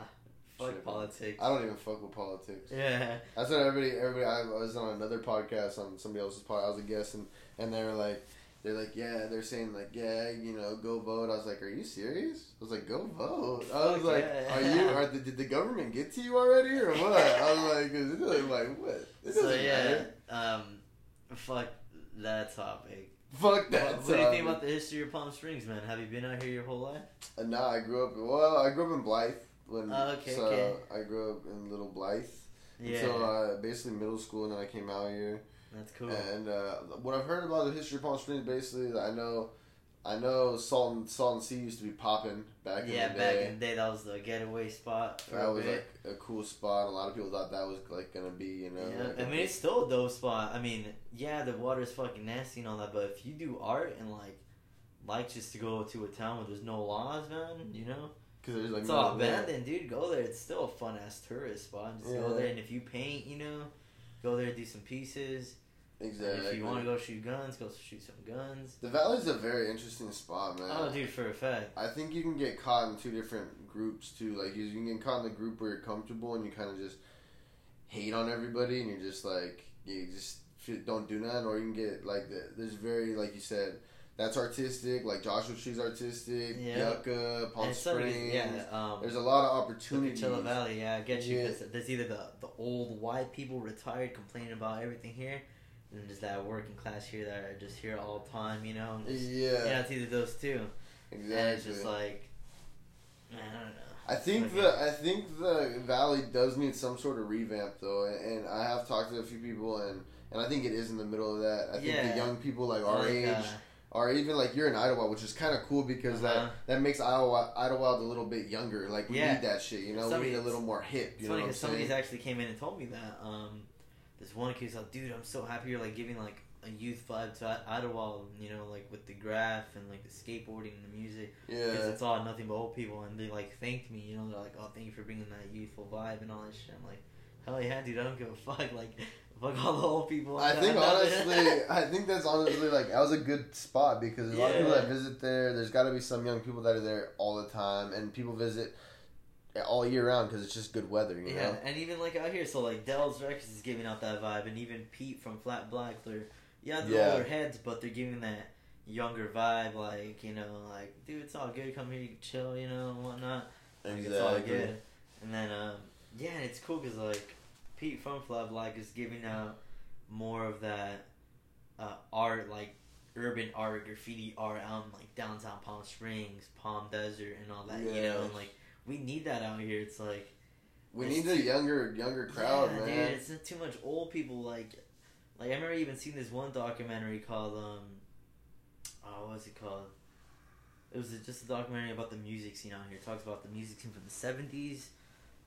Fuck politics. I don't even fuck with politics. Yeah. That's what everybody everybody. I was on another podcast on somebody else's pod. I was a guest and and they were like. They're like, yeah. They're saying like, yeah, you know, go vote. I was like, are you serious? I was like, go vote. I was like, yeah. are you? Are the, did the government get to you already or what? I was like, 'cause it like what? Doesn't So yeah, matter. um, fuck that topic. Fuck that. What, what do you think about the history of Palm Springs, man? Have you been out here your whole life? Uh, nah, I grew up. Well, I grew up in Blythe. When, Oh, okay, so okay. I grew up in Little Blythe Yeah, until uh, basically middle school, and then I came out here. That's cool. And uh, what I've heard about the history of Palm Springs, basically, I know, I know Salt and Salton Sea used to be popping back yeah, in the day. Yeah, back in the day, that was the getaway spot. That was bit. like a cool spot. A lot of people thought that was like gonna be, you know. Yeah, like, I mean it's still a dope spot. I mean, yeah, the water's fucking nasty and all that, but if you do art and like, like just to go to a town where there's no laws, man, you know, because there's like it's all abandoned, dude. Go there. It's still a fun ass tourist spot. Just go there, and if you paint, you know, go there do some pieces. And Exactly. if you want to go shoot guns, go shoot some guns. the valley's a very interesting spot, man. Oh, dude, for a fact. I think you can get caught in two different groups too. Like you, can get caught in the group where you're comfortable and you kind of just hate on everybody and you're just like you just don't do nothing, or you can get like the, there's very like you said that's artistic. Like Joshua Tree's artistic, Yeah. Yucca, Palm and Springs. yeah, um, There's a lot of the opportunities. Coachella Valley, yeah, I get you. Yeah. there's either the the old white people retired complaining about everything here, and there's that working class here that are just here all the time, you know. just- Yeah, yeah, it's either those two, exactly. and it's just like, man, I don't know. I think Okay. the I think the valley does need some sort of revamp though, and I have talked to a few people, and and I think it is in the middle of that. I think Yeah. the young people like our Like, age, uh, or even like you're in Idyllwild, which is kind of cool because Uh-huh. that that makes Idyllwild, Idyllwild a little bit younger. Like we Yeah. need that shit, you know. Somebody- we need a little more hip. It's You know funny what I'm because somebody's actually came in and told me that. Um, one kid's like, dude, I'm so happy you're like giving like a youth vibe to I- Idyllwild, you know, like with the graph and like the skateboarding and the music. Yeah. Because it's all nothing but old people, and they like thanked me. You know, they're like, "Oh, thank you for bringing that youthful vibe and all that shit." I'm like, "Hell yeah, dude! I don't give a fuck. Like, fuck all the old people." I think honestly, I think that's honestly like that was a good spot because a lot of people that visit there. There's got to be some young people that are there all the time, and people visit all year round because it's just good weather. You know. yeah, know. and even like out here, so like Dell's Records is giving out that vibe, and even Pete from Flat Black, they're yeah, they're Yeah. older heads, but they're giving that younger vibe. Like, you know, like, dude, it's all good. Come here, you can chill, you know, and whatnot. Like, It's all good. And then, um, yeah, and it's cool because like Pete from Flat Black is giving out more of that uh, art, like urban art, graffiti art out in like downtown Palm Springs, Palm Desert, and all that. You know, and like we need that out here. It's like We It's need a younger younger crowd, yeah, man. dude, it's not too much old people. Like, like I remember even seeing this one documentary called um, oh, what's it called? It was just a documentary about the music scene out here. It talks about the music scene from the seventies,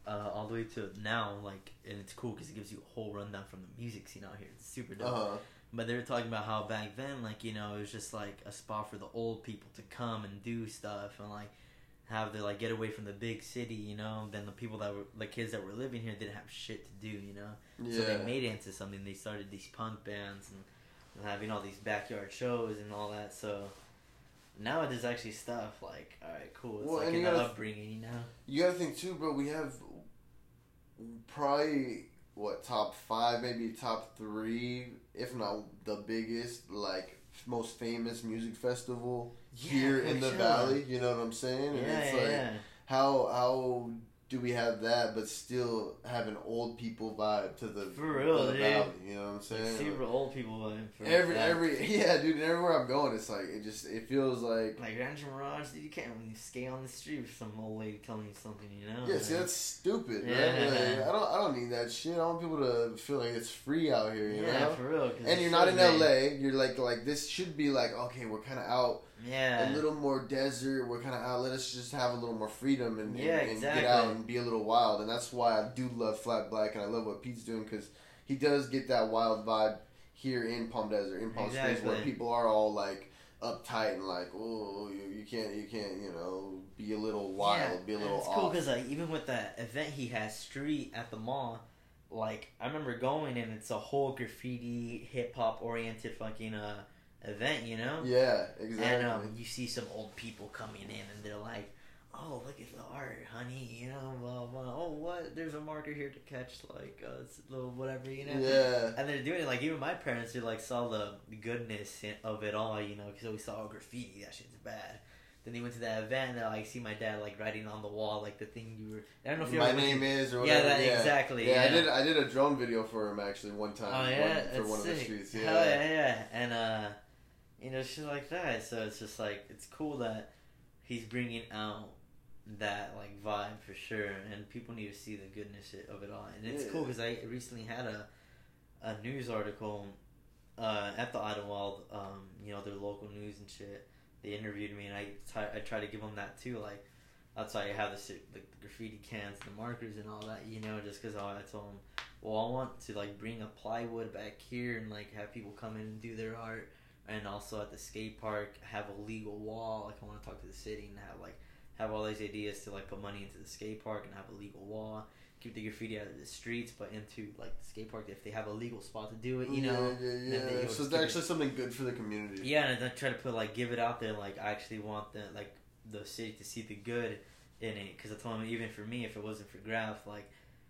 uh, all the way to now. Like, and it's cool because it gives you a whole rundown from the music scene out here. It's super dope. Uh huh. But they were talking about how back then, like you know, it was just like a spot for the old people to come and do stuff and like have to like get away from the big city, you know. Then the people that were the kids that were living here didn't have shit to do, you know. Yeah. So they made it into something. They started these punk bands and, and having all these backyard shows and all that. So now there's actually stuff like, all right, cool. It's Well, like an upbringing, you know. You gotta think too, bro. We have probably what top five, maybe top three, if not the biggest, like most famous music festival here in the Coachella. valley. You know what I'm saying? Yeah, And it's yeah, like yeah. how how do we have that, but still have an old people vibe to the, For real, the dude. valley? You know what I'm saying? super old people vibe. For every that. every yeah, dude. and Everywhere I'm going, it's like it just it feels like Like Rancho Mirage, dude, you can't really skate on the street with some old lady telling you something, you know? Yeah, see that's stupid, Yeah. right? Like, I don't, I don't need that shit. I want people to feel like it's free out here, you yeah, know. for real. And you're not in. LA. You're like, like this should be like, okay, we're kind of out, Yeah. a little more desert. We're kind of out. Let us just have a little more freedom and, and- Yeah, and, exactly. get out and be a little wild. And that's why I do love Flat Black, and I love what Pete's doing because he does get that wild vibe here in Palm Desert, in Palm Springs, where people are all like uptight and like, oh, you, you can't, you can't, you know, be a little wild, be a little It's off. cool because like even with that event he has street at the mall, like I remember going and it's a whole graffiti hip hop oriented fucking uh event, you know. yeah, exactly. And um, you see some old people coming in, and they're like, "Oh, look at the art, honey," you know, blah blah. Oh, what? There's a marker here to catch, like uh, little whatever, you know. yeah, And they're doing it like even my parents who like saw the goodness of it all, you know, because we saw graffiti, that shit's bad. Then they went to that event and I like see my dad like writing on the wall like the thing you were. I don't know if you my name to- is or Yeah, whatever. that exactly. Yeah, Yeah, I did. I did a drone video for him actually one time. Oh one- yeah, for that's one of the sick. streets. Hell Yeah, yeah, yeah, and uh, you know, shit like that. So it's just like it's cool that he's bringing out that like vibe for sure, and people need to see the goodness of it all. And it's Yeah. cool because I recently had a a news article uh, at the Idyllwild, um, you know, their local news and shit. They interviewed me, and I t- I try to give them that too, like. That's why I have the, the graffiti cans, the markers, and all that. You know, just because I told them, well, I want to like bring a plywood back here and like have people come in and do their art, and also at the skate park have a legal wall. Like I want to talk to the city and have like have all these ideas to like put money into the skate park and have a legal wall. Keep the graffiti out of the streets, but into like the skate park if they have a legal spot to do it. You know. yeah, yeah. yeah. So it's keep it- actually something good for the community. Yeah, and I try to put like give it out there. Like I actually want the like the city to see the good in it. Because I told them even for me, if it wasn't for Graph, like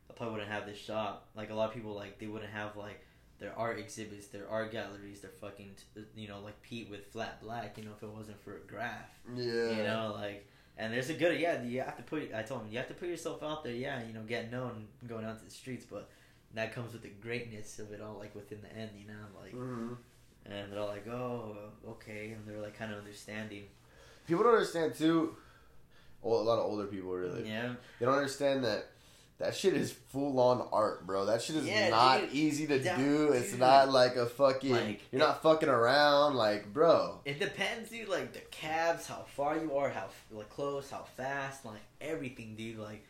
I probably wouldn't have this shop. Like a lot of people, like they wouldn't have like their art exhibits, their art galleries, their fucking you know like Pete with Flat Black. You know, if it wasn't for Graph, Yeah. you know like. And there's a good yeah. You have to put. I told him you have to put yourself out there. Yeah, you know, get known, going out to the streets, but that comes with the greatness of it all. Like within the end, you know, like hmm and they're all like, "Oh, okay," and they're like kind of understanding. People don't understand too. Well, a lot of older people really. Yeah, They don't understand that that shit is full on art, bro. That shit is Yeah, not dude. easy to That- do. It's dude. not like a fucking. Like, you're not fucking around, like, bro. it depends, dude. Like the cabs, how far you are, how like close, how fast, like everything, dude. Like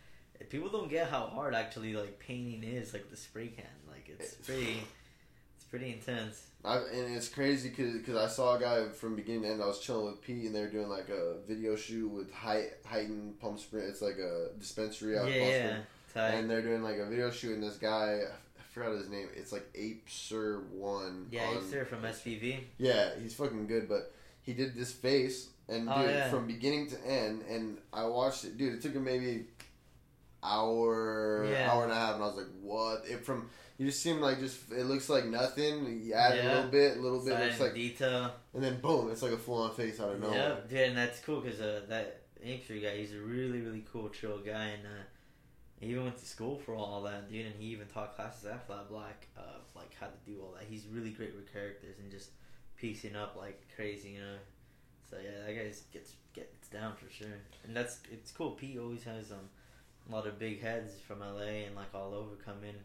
people don't get how hard actually like painting is, like the spray can. Like it's pretty, it's pretty intense. I, and it's crazy because I saw a guy from beginning to end. I was chilling with Pete, and they were doing like a video shoot with Height heightened Pump Sprint. It's like a dispensary Yeah, out in Palm yeah. Tight. and they're doing like a video shoot, and this guy, I forgot his name. It's like Ape Sir One. yeah, on- he's there from SPV. Yeah, he's fucking good, but he did this face, and dude, Oh, yeah. from beginning to end, and I watched it, dude. It took him maybe hour, Yeah. hour and a half, and I was like, what? It from you just seem like just it looks like nothing. You add a little bit, a little bit, looks like, detail. and then boom, it's like a full on face out of nowhere. Yeah, dude, and that's cool because uh, that Inkster guy, he's a really, really cool, chill guy, and uh, he even went to school for all that, dude, and he even taught classes at Flat Black of like how to do all that. He's really great with characters and just piecing up like crazy, you know. So yeah, that guy just gets gets down for sure, and that's it's cool. Pete always has um, a lot of big heads from LA and like all over come in,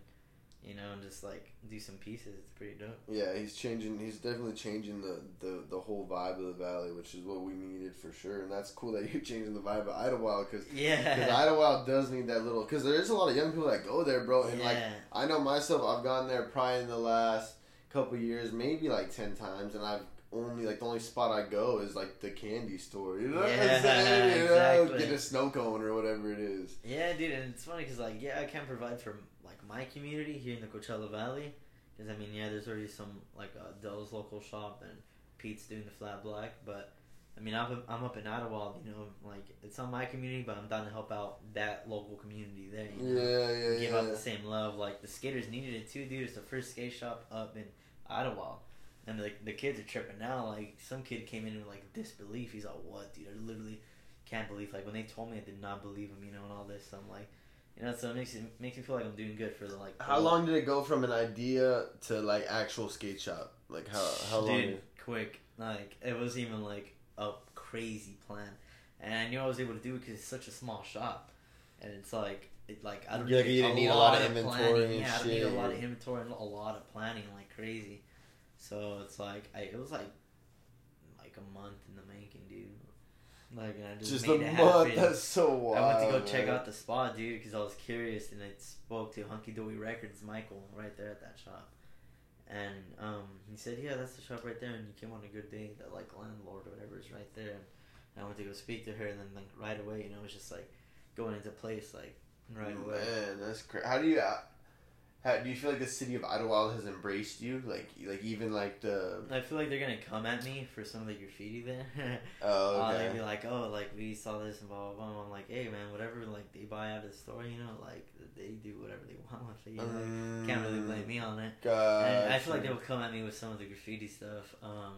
you know, and just like do some pieces. It's pretty dope. Yeah, he's changing. He's definitely changing the, the, the whole vibe of the valley, which is what we needed for sure. And that's cool that you're changing the vibe of Idyllwild because Yeah. Because Idyllwild does need that little. Because there is a lot of young people that go there, bro. And like, I know myself, I've gone there probably in the last couple years, maybe like ten times, and I've only like the only spot I go is like the candy store. You know what I'm Yeah, saying? You know, exactly. get a snow cone or whatever it is. Yeah, dude, and it's funny because like yeah, I can't provide for like my community here in the Coachella Valley. Because I mean, yeah, there's already some like uh, Dell's local shop and Pete's doing the flat black, but I mean, I'm I'm up in Ottawa, you know, like it's not my community, but I'm down to help out that local community there. You know? Yeah, yeah, Give yeah. out the same love. Like the skaters needed it too, dude. It's the first skate shop up in Ottawa. And the, the kids are tripping now. Like some kid came in with like disbelief. He's like, "What, dude? I literally can't believe." Like when they told me, I did not believe him. You know, and all this. I'm like, you know, so it makes it makes me feel like I'm doing good for the like. How long did it go from an idea to like actual skate shop? Like how how long? Dude, quick. Like it was even like a crazy plan, and I knew I was able to do it because it's such a small shop, and it's like it like I don't Yeah, you didn't need a lot of planning. inventory and Yeah, I don't need a lot of inventory and a lot of planning like crazy. So it's like I it was like like a month in the making, dude. Like and I just, Just made a it month. happen. That's so wild. I went to go check out the spot, dude, because I was curious, and I spoke to Hunky Dory Records, Michael, right there at that shop, And um, he said, "Yeah, that's the shop right there." And you came on a good day. That like landlord or whatever is right there. And I went to go speak to her, and then like right away, you know, it was just like going into place like right away. Man, that's crazy. How do you? Uh, How, do you feel like the city of Idyllwild has embraced you? Like, like even like the. I feel like they're gonna come at me for some of the graffiti there. Oh, Uh, okay. they'd be like, "Oh, like we saw this and blah blah blah." I'm like, "Hey, man, whatever. Like they buy out of the store, you know, like they do whatever they want with it. You know, can't really blame me on it." I feel like they will come at me with some of the graffiti stuff. Um,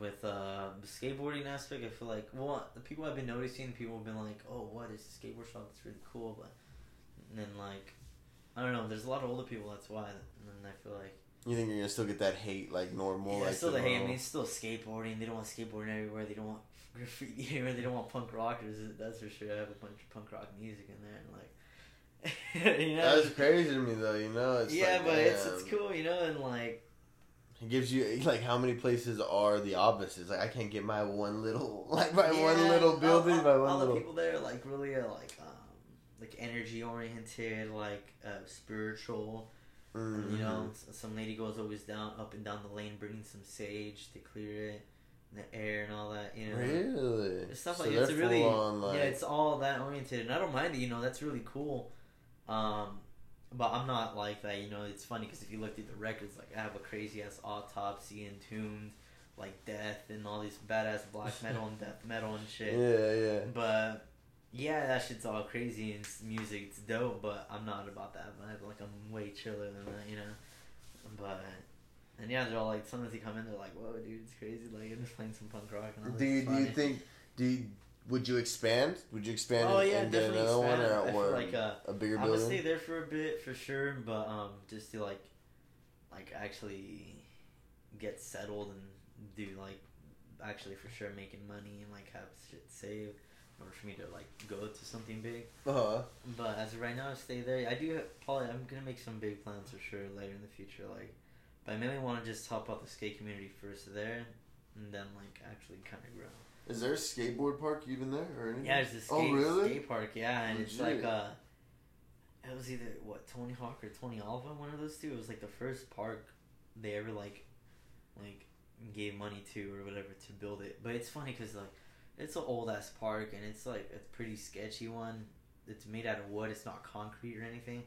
with uh, the skateboarding aspect, I feel like well, the people I've been noticing, people have been like, "Oh, what is a skateboard shop? It's really cool," but and then like, I don't know. There's a lot of older people. That's why, and then I feel like You think you're gonna still get that hate like normal? yeah, like still the hate. I mean, it's still skateboarding. They don't want skateboarding everywhere. They don't want graffiti everywhere. They don't want punk rockers. That's for sure. I have a bunch of punk rock music in there, and like, you know, That's crazy to me though. You know, it's yeah, like, but it's it's cool, you know, and like. It gives you like how many places are the opposites. Like I can't get my one little like my one little building, all, my one all little. the people there like really uh, like um like energy oriented, like uh, spiritual. And, you know, Mhm. some lady goes always down up and down the lane, bringing some sage to clear it, and the air and all that. You know, Really? It's stuff So like it's really on, like, yeah, it's all that oriented, and I don't mind it. You know, that's really cool. Um, but I'm not like that. You know, it's funny because if you look through the records, like I have a crazy ass autopsy, entombed, like death, and all these badass black metal and death metal and shit. yeah, yeah. But yeah, that shit's all crazy and music. It's dope, but I'm not about that vibe. Like I'm way chiller than that, you know. But and yeah, they're all like sometimes they come in, they're like, "Whoa, dude, it's crazy!" Like I'm just playing some punk rock. And all Do you do you think do you, would you expand? Would you expand Oh and, yeah, and get definitely another one expand. or, I feel or like uh, a bigger I'm gonna stay there for a bit for sure, but um, just to like, like actually get settled and do like, actually for sure making money and like have shit saved order for me to like go to something big. Uh-huh. But as of right now, I stay there. I do probably. I'm gonna make some big plans for sure later in the future. Like, but I mainly want to just help out the skate community first there, and then like actually kind of grow. Is there a skateboard park even there or anything? Yeah, there's a skate, Oh, really? skate park. Yeah, and it's like uh, it was either what Tony Hawk or Tony Alva, one of those two. It was like the first park they ever like, like gave money to or whatever to build it. But it's funny because like it's an old ass park and it's like a pretty sketchy one. It's made out of wood. It's not concrete or anything.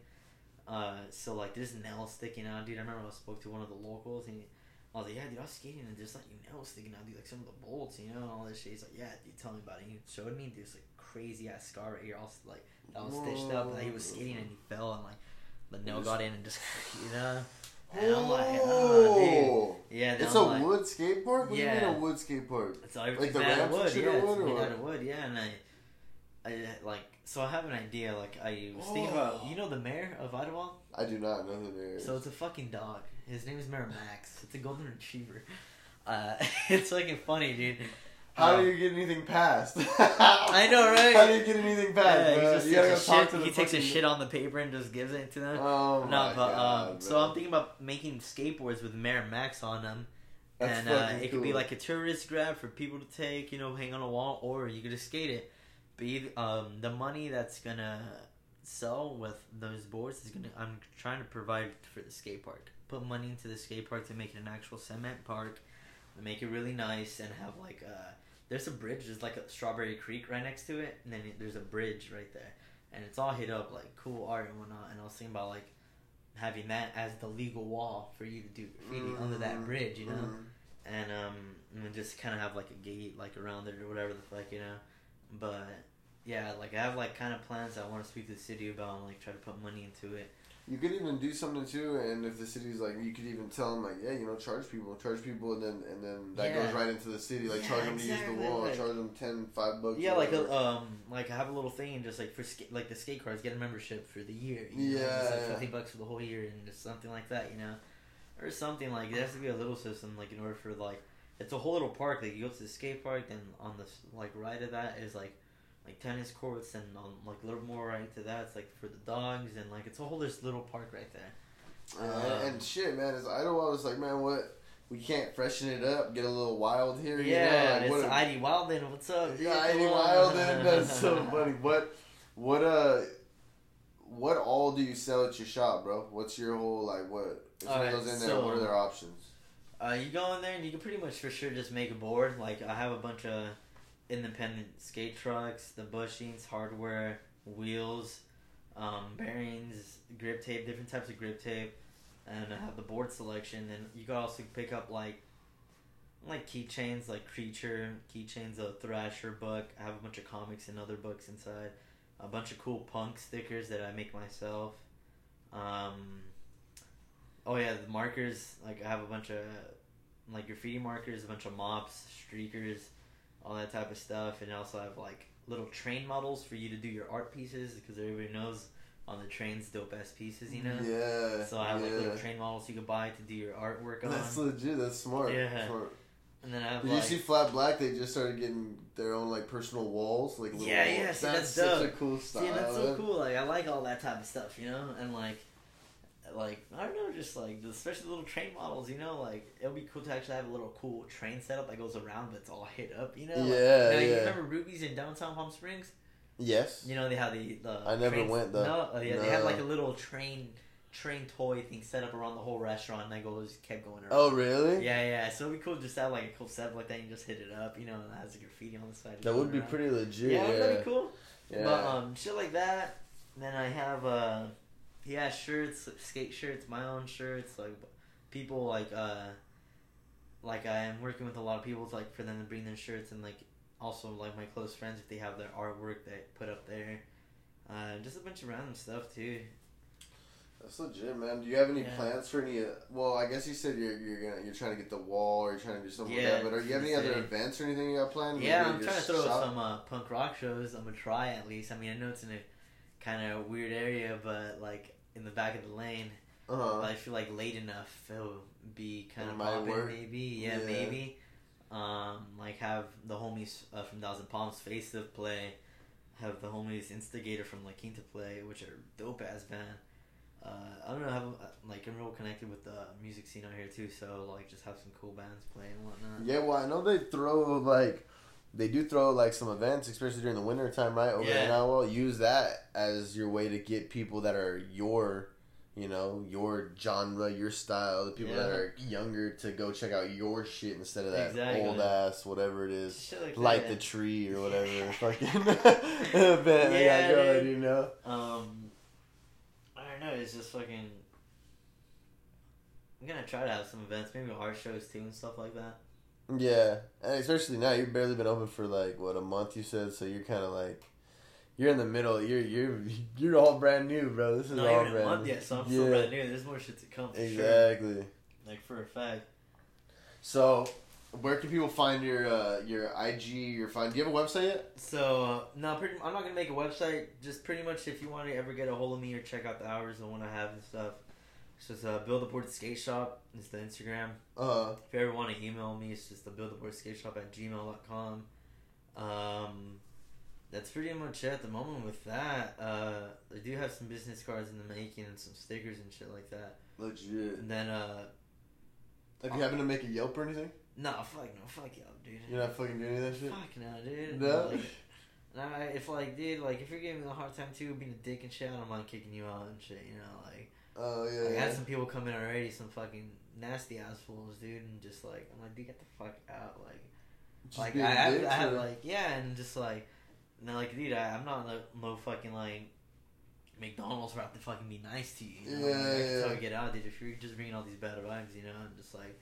Uh, so like there's nails sticking out, dude. I remember I spoke to one of the locals and. I was like, yeah, dude, I was skating and just like you nails sticking out, dude, like some of the bolts, you know, and all this shit. He's like, yeah, dude, tell me about it. And he showed me this like crazy ass scar right here, all like that was stitched up. That he was skating and he fell and like the nail got in and just, you know. And oh. Yeah, It's a like, wood skate park? What do you Yeah. mean a wood skate park? It's like, the made out of ramps and wood. Yeah, it's wood made out of wood. Yeah, and I, I like so I have an idea. Like I was thinking about, Oh. you know, the mayor of Idyllwild. I do not know there is. So it's a fucking dog. His name is Mayor Max. It's a golden retriever. Uh, it's fucking funny, dude. How Um, do you get anything passed? I know, right? How do you get anything passed, yeah, he just you takes, a shit, he takes a shit on the paper and just gives it to them. Oh no, but god. um, so. I'm thinking about making skateboards with Mayor Max on them, That's and uh, it could be like a tourist grab for people to take, you know, hang on a wall, or you could just skate it. But either, um, the money that's gonna sell with those boards is gonna. I'm trying to provide for the skate park. Put money into the skate park to make it an actual cement park, make it really nice, and have like uh, there's a bridge. There's like a Strawberry Creek right next to it, and then there's a bridge right there, and it's all hit up like cool art and whatnot. And I was thinking about like having that as the legal wall for you to do graffiti under that Mm, bridge, you know mm. and um and just kind of have like a gate like around it or whatever the fuck you know but yeah like i have like kind of plans i want to speak to the city about and like try to put money into it You could even do something too, and if the city's like, you could even tell them like, yeah, you know, charge people, charge people, and then and then that Yeah. goes right into the city. Like Yeah, charge them to use the wall, like- charge them 10, 5 bucks. yeah like a, um like i have a little thing and just like for skate like the skate cars get a membership for the year you know? Yeah, it's like yeah. 50 bucks for the whole year and just something like that you know or something like there has to be a little system like in order for like it's a whole little park like you go to the skate park then on the like right of that is like like tennis courts and on like a little more right to that it's like for the dogs and like it's a whole this little park right there and, um, and shit, man, it's Idyllwild. It's like, man, what? We can't freshen it up, get a little wild here. yeah you know? like, it's what? ID Wildin what's up yeah, Eddie Come on. Wild, and that's so funny. What? What? Uh. what all do you sell at your shop, bro? What's your whole like what? If someone Alright, goes in there, so- what are their options? Uh, you go in there and you can pretty much for sure just make a board. Like I have a bunch of independent skate trucks, the bushings, hardware, wheels, um, bearings, grip tape, different types of grip tape, and I have the board selection. And you can also pick up like like keychains, like creature keychains, a Thrasher book. I have a bunch of comics and other books inside. A bunch of cool punk stickers that I make myself. Um, Oh yeah, the markers. Like I have a bunch of like graffiti markers, a bunch of mops, streakers, all that type of stuff, and I also have like little train models for you to do your art pieces because everybody knows on the trains dope ass pieces, you know. Yeah. So I have like little train models you can buy to do your artwork on, That's legit. That's smart. Yeah. Smart. and then I have Did like you see Flat Black? They just started getting their own like personal walls, like little Yeah, walls. yeah, see, that's, that's such a cool style. See, that's so cool. Like I like all that type of stuff, you know, and like, like I don't know, just like especially the little train models, you know, like it'll be cool to actually have a little cool train setup that goes around, but it's all hit up, you know. Like, Yeah, you yeah. remember Ruby's in downtown Palm Springs? Yes. You know they have the the. I never trains- went, though. No, uh, yeah, they had like a little train train toy thing set up around the whole restaurant, and that goes kept going around. Oh, really? Yeah, yeah. So it'd be cool just to have like a cool setup like that and just hit it up, you know, and it has a graffiti on the side. That would be around. pretty legit. Yeah, Yeah. that'd be cool. Yeah. But um, shit like that. Then I have uh, yeah, shirts, skate shirts, my own shirts. Like people like uh, like I am working with a lot of people to, like for them to bring their shirts and like also like my close friends if they have their artwork they put up there. Uh, just a bunch of random stuff too. That's legit, man. Do you have any Yeah. plans for any? Uh, well, I guess you said you're you're gonna you're trying to get the wall or you're trying to do something Yeah, like that. But are you have any other events or anything you got planned? Yeah, Maybe I'm trying to throw shop? some uh, punk rock shows. I'm gonna try at least. I mean, I know it's in a kind of weird area, but like in the back of the lane. Uh-huh. But I feel like late enough it'll be kind It of popping, maybe. Yeah, Yeah. maybe. Um, like have the homies uh, from Thousand Palms Face to play, have the homies Instigator from La Quinta play, which are dope ass band. Uh, I don't know, have uh, like I'm real connected with the music scene out here too, so like just have some cool bands play and whatnot. Yeah, well, I know they throw like they do throw like some events, especially during the winter time, right? Over Yeah. in Alwell. Use that as your way to get people that are your, you know, your genre, your style, the people that are younger to go check out your shit instead of that Exactly. old ass whatever it is. Like Light that. the tree or whatever fucking event they Yeah, got going, you know. Um, I don't know. It's just fucking. I'm gonna try to have some events, maybe art shows too and stuff like that. Yeah, and especially now you've barely been open for like what a month you said, so you're kind of like you're in the middle. You're you're you're all brand new, bro. This is Not all even a month new. yet, so I'm yeah, still brand new. There's more shit to come. For Sure. exactly. Like for a fact. So, where can people find your uh, your IG? Your find? Do you have a website yet? So uh, no, pretty, I'm not gonna make a website. Just pretty much, if you want to ever get a hold of me or check out the hours and when I have and stuff, it's just uh, build a board skate shop. It's the Instagram. Uh, If you ever want to email me, it's just the build a board skate shop at gmail.com. Um, that's pretty much it at the moment with that. Uh, I do have some business cards in the making and some stickers and shit like that. legit. And then, uh, Have you happened to make a Yelp or anything? no, fuck no, fuck y'all, dude. You're not fucking doing any of that shit. Fuck no, dude. No. Like, nah, if like, dude, like, if you're giving me a hard time too, being a dick and shit, I don't mind kicking you out and shit. You know, like, Oh like, yeah. I yeah. had some people come in already, some fucking nasty assholes, dude, and just like, I'm like, dude, get the fuck out, like. Just like I have, dicks, I have like yeah, and just like, and like dude, I, I'm not no, no fucking like McDonald's I have to fucking be nice to you. you know? Yeah, like, yeah, tell yeah. you get out, dude. If you're just bringing all these bad vibes, you know, I'm just like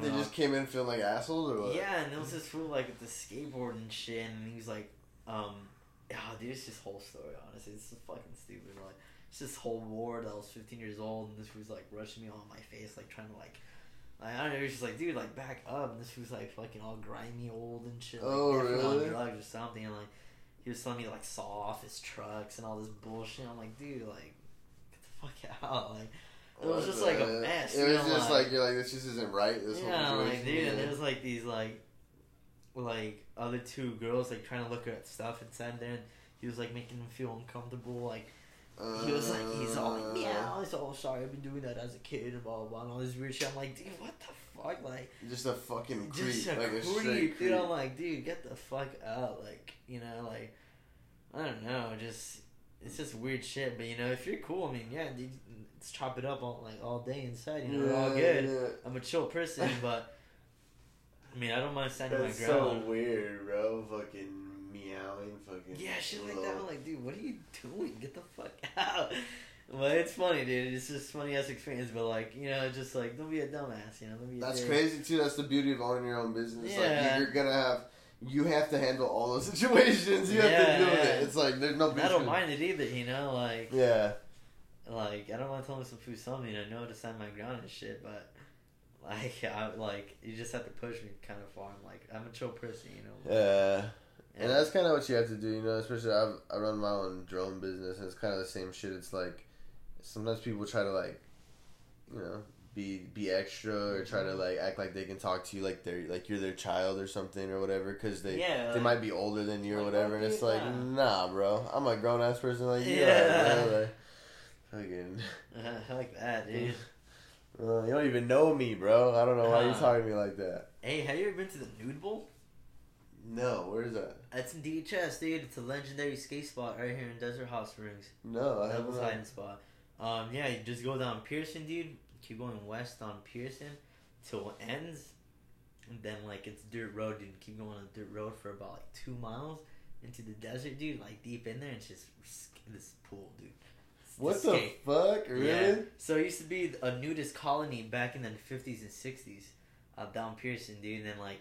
They just off. came in feeling like assholes or what? Yeah, and there was this fool like with the skateboard and shit, and he was like, um, yeah, dude, it's just whole story. Honestly, it's so fucking stupid. Like, it's this whole war that I was 15 years old, and this was like rushing me on my face, like trying to like. Like, I don't know, he was just like, dude, like, back up. And this was like fucking all grimy old and shit. Like, Oh, really? on drugs or something. And like, he was telling me to like saw off his trucks and all this bullshit. I'm like, dude, like, get the fuck out. Like, it was just like a mess. It was know, just like, you're like this just isn't right. This yeah, whole like dude, and yeah. there was like these like, like other two girls like trying to look at stuff inside there, and he was like making them feel uncomfortable. Like he was like, he's all like, Uh, meow, he's all sorry, I've been doing that as a kid and blah blah blah, and all this weird shit. I'm like, dude, what the fuck, like. Just a fucking creep, Just a like a creep, straight dude. creep. I'm like, dude, get the fuck out. Like, you know, like, I don't know. Just, it's just weird shit. But you know, if you're cool, I mean, yeah, dude, let's chop it up all like all day inside. You know, we're all good. yeah. I'm a chill person, but I mean, I don't mind standing That's my so ground. weird, bro. Fucking meowing, fucking. yeah, shit like that. I'm like, dude, what are you doing? Get the fuck out. But it's funny, dude. It's just funny ass experience. But like, you know, just like don't be a dumbass. You know, don't be. That's dick. crazy too. That's the beauty of owning your own business. Yeah. Like you're gonna have, you have to handle all those situations. You have Yeah, to do yeah. it. It's like there's no. And I don't mind it either. You know, like. Yeah. like I don't want to tell me some food something. I know to stand my ground and shit, but like I like you just have to push me kind of far. I'm like I'm a chill person, you know. Yeah. And that's kind of what you have to do, you know. Especially I've, I run my own drone business, and it's kind of the same shit. It's like sometimes people try to like, you know, be be extra or try to like act like they can talk to you like they're like you're their child or something or whatever because they yeah, they might be older than you or Like, whatever, and it's like nah. nah, bro. I'm a grown ass person like you. Yeah. Yeah. Bro. Like, fucking. I like that, dude. Uh, you don't even know me, bro. I don't know why you're talking to me like that. hey, have you ever been to the Nude Bowl? No, where's that? It's in DHS, dude. It's a legendary skate spot right here in Desert Hot Springs. No, I haven't. hiding spot. Um, yeah, you just go down Pierson, dude. Keep going west on Pierson till it ends, and then like it's dirt road, dude. Keep going on dirt road for about like two miles into the desert, dude. Like deep in there, and it's just this pool, dude. It's What the fuck? Really? Yeah. So it used to be a nudist colony back in the fifties and sixties, uh, down Pierson, dude. And then like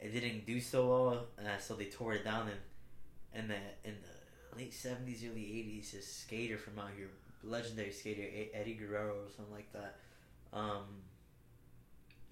it didn't do so well, uh, so they tore it down. And in the in the late seventies, early eighties, this skater from out here, legendary skater Eddie Guerrero or something like that, um,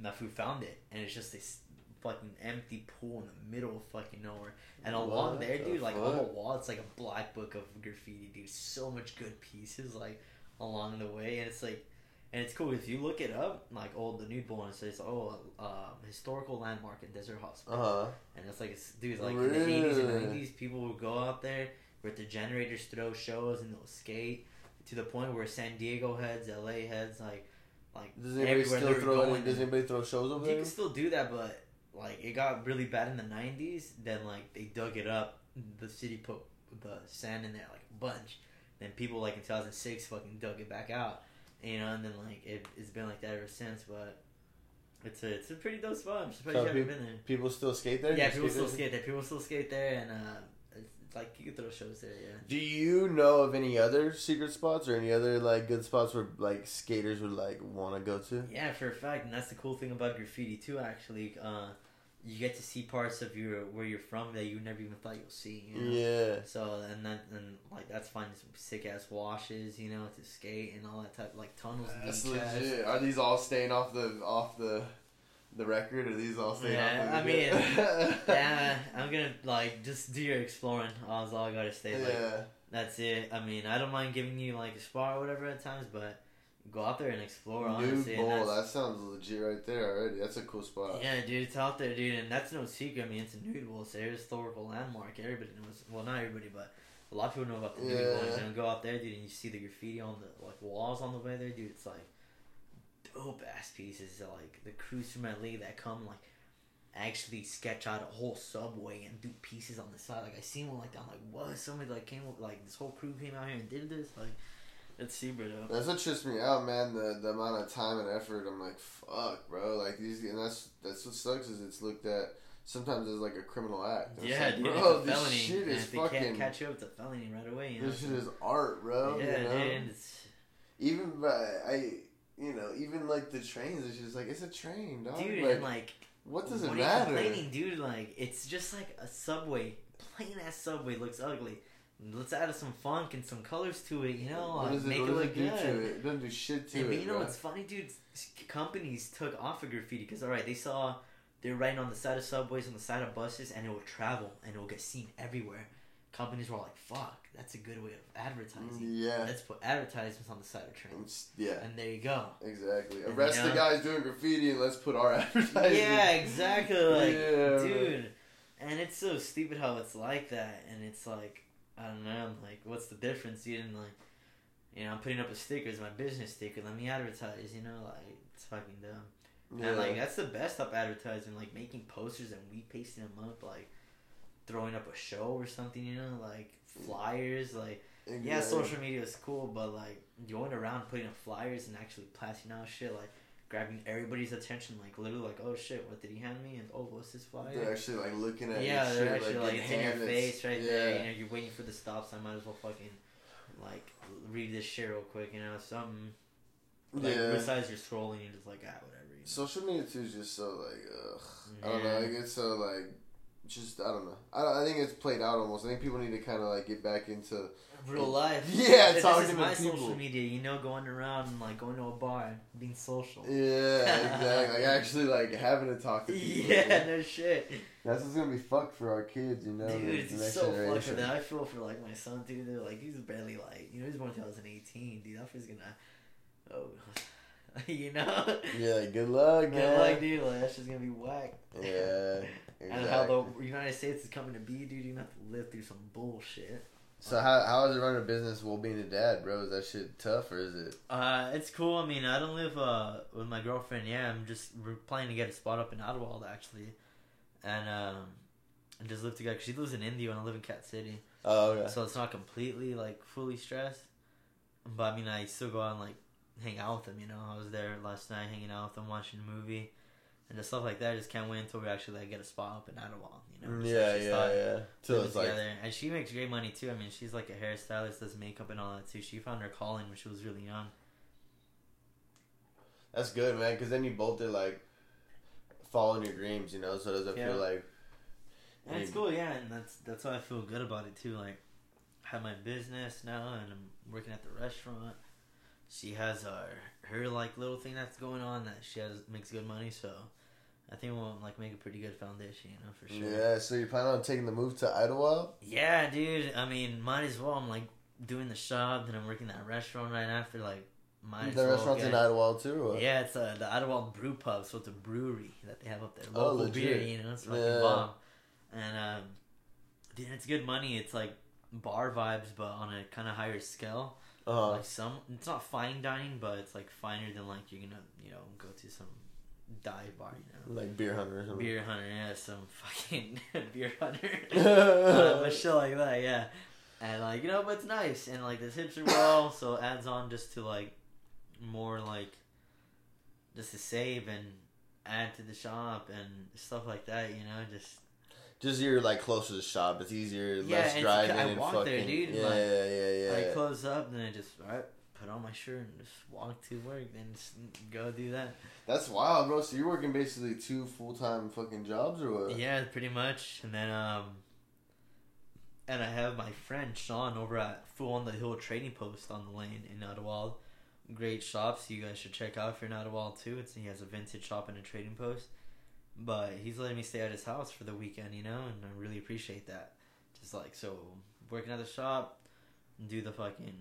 Nafu found it, and it's just this fucking empty pool in the middle of fucking nowhere. And along What there, the dude, like on the wall, it's like a black book of graffiti, dude. So much good pieces, like along the way, and it's like, and it's cool if you look it up, like oh, the Nude Bowl and says oh, uh, historical landmark in Desert Hot uh-huh. and it's like it's, dude, like in the eighties and nineties, people would go out there with their generators, throw shows, and they'll skate to the point where San Diego heads, LA heads, like, like Does anybody still throw? Going. does anybody throw shows over You there? You can still do that, but like it got really bad in the '90s. Then like they dug it up. The city put the sand in there like a bunch. Then people like in 2006 fucking dug it back out. You know, and then like it, it's been like that ever since. But it's a it's a pretty dope spot. I'm surprised So you haven't peop- been there. People still skate there. Yeah, people still there? skate there. People still skate there, and uh, it's, it's like you could throw shows there. Yeah. Do you know of any other secret spots or any other like good spots where like skaters would like want to go to? Yeah, for a fact, and that's the cool thing about graffiti too. Actually, uh, you get to see parts of your where you're from that you never even thought you'll see. You know? Yeah. So and then and like that's finding some sick ass washes, you know, to skate and all that type like tunnels. and That's legit. Are these all staying off the off the the record? Are these all staying Yeah, off? I The mean, Yeah, I'm gonna like just do your exploring. That's all I gotta say. Like yeah. that's it. I mean, I don't mind giving you like a spot or whatever at times, but go out there and explore. Nude honestly, and bowl. That sounds legit right there already. That's a cool spot. Yeah, dude, it's out there, dude, and that's no secret. I mean, it's a nude bowl. It's a historical landmark. Everybody knows. Well, not everybody, but a lot of people know about the nude bowl. And go out there, dude, and you see the graffiti on the like walls on the way there, dude. It's like dope ass pieces. Like the crews from LA that come like actually sketch out a whole subway and do pieces on the side. Like I seen one like that. I'm like, what? Somebody like came like this whole crew came out here and did this. Like, it's super dope. That's what trips me out, man. The the amount of time and effort. I'm like, fuck, bro. Like these, and that's that's what sucks is it's looked at sometimes as like a criminal act. Yeah, like, dude, bro, this felony. shit and is if they fucking. can't catch you up, it's a felony right away. You know? this shit is art, bro. yeah, you know? dude. It's, Even by I, you know, even like the trains, it's just like it's a train, dog. dude, like, and like, what does it what matter? are you complaining, dude? Like, it's just like a subway. Plain ass subway looks ugly. Let's add some funk and some colors to it. You know, it, make it look good. to it? It doesn't do shit to it. but you know bro. what's funny, dude? Companies took off of graffiti because all right, they saw they're writing on the side of subways, on the side of buses, and it will travel and it will get seen everywhere. Companies were like, "Fuck, that's a good way of advertising. Mm, yeah. Let's put advertisements on the side of trains." Yeah. And there you go. Exactly. And, Arrest you the guys doing graffiti and let's put our advertising. yeah, exactly. Like, Yeah. dude. And it's so stupid how it's like that, and it's like, I don't know, I'm like, what's the difference? You didn't like, you know, I'm putting up a sticker, it's my business sticker. Let me advertise. You know, like it's fucking dumb. Yeah. And like that's the best up advertising, like making posters and we pasting them up. Like throwing up a show or something, you know, like flyers, like yeah, Exactly. social media is cool, but like going around putting up flyers and actually passing out shit, like grabbing everybody's attention, like literally, like oh shit, what did he hand me? And oh, what's this flyer? They're actually like looking at yeah, they're shit, actually like, it's in your face right yeah. there. You know, you're waiting for the stop sign. Might as well fucking like read this shit real quick. You know, something. Like, yeah. Besides you're scrolling, you're just like ah whatever. You know? Social media too is just so like, ugh. I don't know. Yeah. It gets so like, just I don't know. I, I think it's played out almost. I think people need to kind of like get back into. Real life. Yeah, this talking is to my people. social media. You know, going around and like going to a bar, and being social. Yeah, exactly. like actually like having to talk to people. Yeah, no shit. That's what's gonna be fucked for our kids, you know. Dude, it's next so fucked for that. I feel for like my son, dude. They're like he's barely like you know he's born 2018, dude. That gonna oh, you know. Yeah, good luck, Good man. luck, dude. Like that's just gonna be whack. Yeah, And how the United States is coming to be, dude. You have to live through some bullshit. So how how is it running a business while being a dad, bro? Is that shit tough or is it? Uh, it's cool. I mean, I don't live uh with my girlfriend. Yeah, I'm just we're planning to get a spot up in Ottawa actually, and um, and just live together. she lives in Indio and I live in Cat City. Oh, okay. So it's not completely like fully stressed. But I mean, I still go out and like hang out with them. You know, I was there last night hanging out with them, watching a movie, and just stuff like that. I just can't wait until we actually like get a spot up in Ottawa. You know, yeah, yeah, yeah. Till it's like together. And she makes great money too. I mean, she's like a hairstylist, does makeup and all that too. She found her calling when she was really young. that's good, man. Because then you both are like following your dreams, you know. So does it Yeah. feel like? And it's cool, yeah, and that's that's why I feel good about it too. Like, I have my business now, and I'm working at the restaurant. She has uh, her like little thing that's going on that she has makes good money. So, I think we'll like make a pretty good foundation, you know, for sure. Yeah. So you plan on taking the move to Idyllwild? Yeah, dude. I mean, might as well. I'm like doing the shop, then I'm working that restaurant right after. Like, might as The well restaurant's get- in Idlewild too. Yeah, it's uh, the Ottawa Brew Pub, so it's a brewery that they have up there. Oh, Local legit. beer, you know, it's fucking Yeah. bomb. And um, dude, it's good money. It's like bar vibes, but on a kind of higher scale. Uh-huh. Like some, it's not fine dining, but it's like finer than like you're gonna, you know, go to some dive bar, you know. Like beer hunter or something. Beer hunter, yeah, some fucking beer hunter, uh, but shit like that, yeah. And like you know, but it's nice, and like the tips are well, so it adds on just to like more like just to save and add to the shop and stuff like that. You know, just Just you're like closer to the shop. It's easier, Yeah, less driving I and walk fucking. there, dude, Yeah, like- yeah, yeah, yeah. I yeah. close up, then I just alright, put on my shirt and just walk to work, then just go do that. That's wild, bro. So you're working basically two full time fucking jobs or what? Yeah, pretty much. And then um and I have my friend Sean over at Fool on the Hill Trading Post on the lane in Ottawa. Great shops you guys should check out if you're in Ottawa too. It's he has a vintage shop and a trading post. But he's letting me stay at his house for the weekend, you know, and I really appreciate that. Just like so working at the shop, do the fucking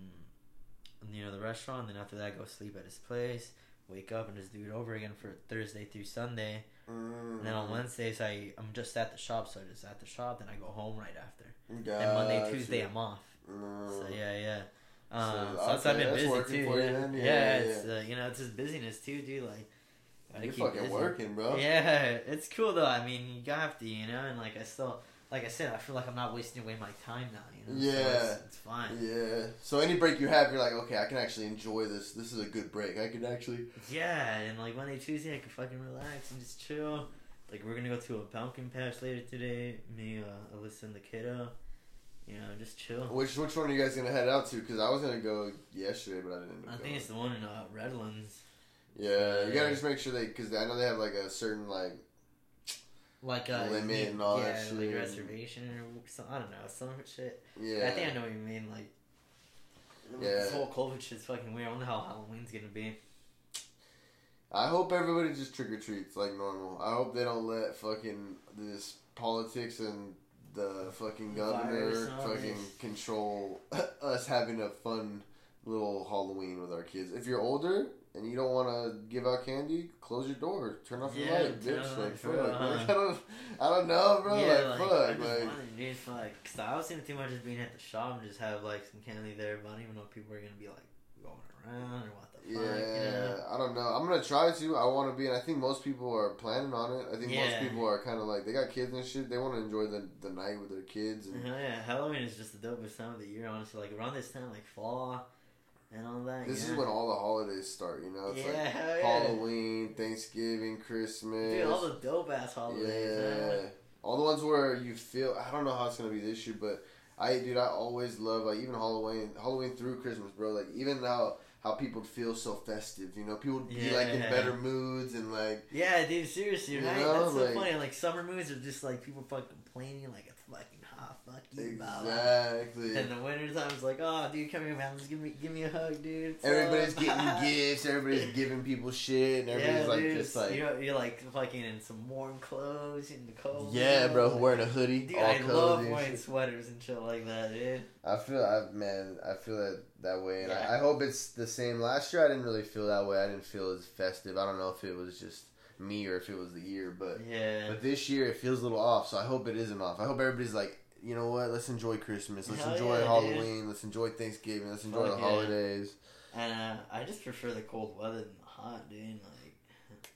you know, the restaurant, then after that go sleep at his place, wake up and just do it over again for Thursday through Sunday. Mm. And then on Wednesdays, I I'm just at the shop, so I just at the shop. Then I go home right after. Gotcha. and Monday, Tuesday, I'm off. Mm. So yeah, yeah. Um, So, so, that's I've been busy too. you Yeah, yeah, Yeah, it's Uh, you know it's just busyness too, dude. Like You're fucking busy. working, bro. Yeah, it's cool though. I mean, you have to, you know, and like I still, like I said, I feel like I'm not wasting away my time now. You know, So Yeah. it's, it's fine. Yeah. So any break you have, you're like, okay, I can actually enjoy this. This is a good break. I can actually. Yeah, and like Monday, Tuesday, I can fucking relax and just chill. Like we're gonna go to a pumpkin patch later today. Me, uh, Alyssa, and the kiddo. You know, just chill. Which which one are you guys gonna head out to? Because I was gonna go yesterday, but I didn't. I think going. it's the one in uh, Redlands. Yeah, you gotta just make sure they, because I know they have like a certain like. Like uh, a Limit and all yeah, that like shit. reservation or some. I don't know, some shit. Yeah. I think I know what you mean. Like, Yeah. this whole COVID shit's fucking weird. I wonder how Halloween's gonna be. I hope everybody just trick or treats like normal. I hope they don't let fucking this politics and the fucking governor Virus and all fucking control us having a fun little Halloween with our kids. If you're older and you don't want to give out candy, close your door, turn off your Yeah, light, bitch. Like, fuck, light, like, huh? I don't, I don't know, bro. yeah, like, like, I fuck, just like. wanted to just like, cause I was thinking too much just being at the shop and just have like some candy there, but I don't even know if people are gonna be like going around or what the Yeah, fuck? You know? I don't know. I'm gonna try to. I want to be, and I think most people are planning on it. I think most people are kind of like they got kids and shit. They want to enjoy the the night with their kids. And Hell yeah, Halloween is just the dopest time of the year, honestly. Like around this time, like fall and all that. this yeah. is when all the holidays start. You know, it's yeah, like yeah. Halloween, Thanksgiving, Christmas. Dude, all the dope ass holidays. yeah, all the ones where you feel. I don't know how it's gonna be this year, but I, dude, I always love like even Halloween, Halloween through Christmas, bro. Like even how how people feel so festive. You know, people would be like in better moods and like. Yeah, dude, seriously, right? know, That's so like- funny. Like summer moods are just like people fucking complaining, like it's fucking hot, fuck you, blah, blah. Exactly. And the winter time is like, oh, dude, come here, man, just give me, give me a hug, dude. It's uh, Everybody's up." getting gifts. Everybody's giving people shit, and everybody's yeah, like dude, just like, you're, you're like fucking in some warm clothes in the cold. yeah, you know, bro, wearing a hoodie, Dude, all I love wearing shit. sweaters and shit like that, dude. I feel, I man, I feel that that way, and Yeah. I, I hope it's the same. Last year, I didn't really feel that way. I didn't feel as festive. I don't know if it was just me or if it was the year, but Yeah. but this year it feels a little off. So I hope it isn't off. I hope everybody's like. You know what? Let's enjoy Christmas. Let's Hell enjoy yeah, Halloween. Let's enjoy Thanksgiving. Let's enjoy Fuck the holidays. And uh, I just prefer the cold weather than the hot, dude. Like,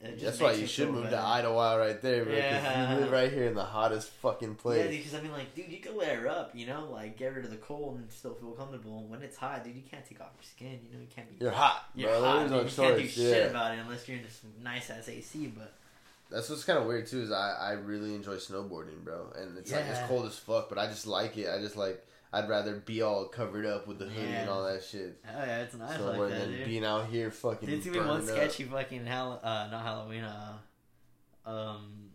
That's why you should move to better. Idyllwild right there, bro. Yeah. you live right here in the hottest fucking place. Yeah, because I mean, like, dude, you can layer up, you know, like get rid of the cold and still feel comfortable. When it's hot, dude, you can't take off your skin. You know, you can't be. You're hot, You're bro. hot. There's no dude. You can't do shit Yeah. about it unless you're in some nice ass AC. But That's what's kind of weird too. Is I, I really enjoy snowboarding, bro. And it's like it's cold as fuck, but I just like it. I just like I'd rather be all covered up with the hoodie and all that shit oh yeah, it's nice somewhere like that, than dude. being out here fucking. Dude, it's gonna be one burning up. sketchy fucking Hall- uh, not Halloween, uh, um,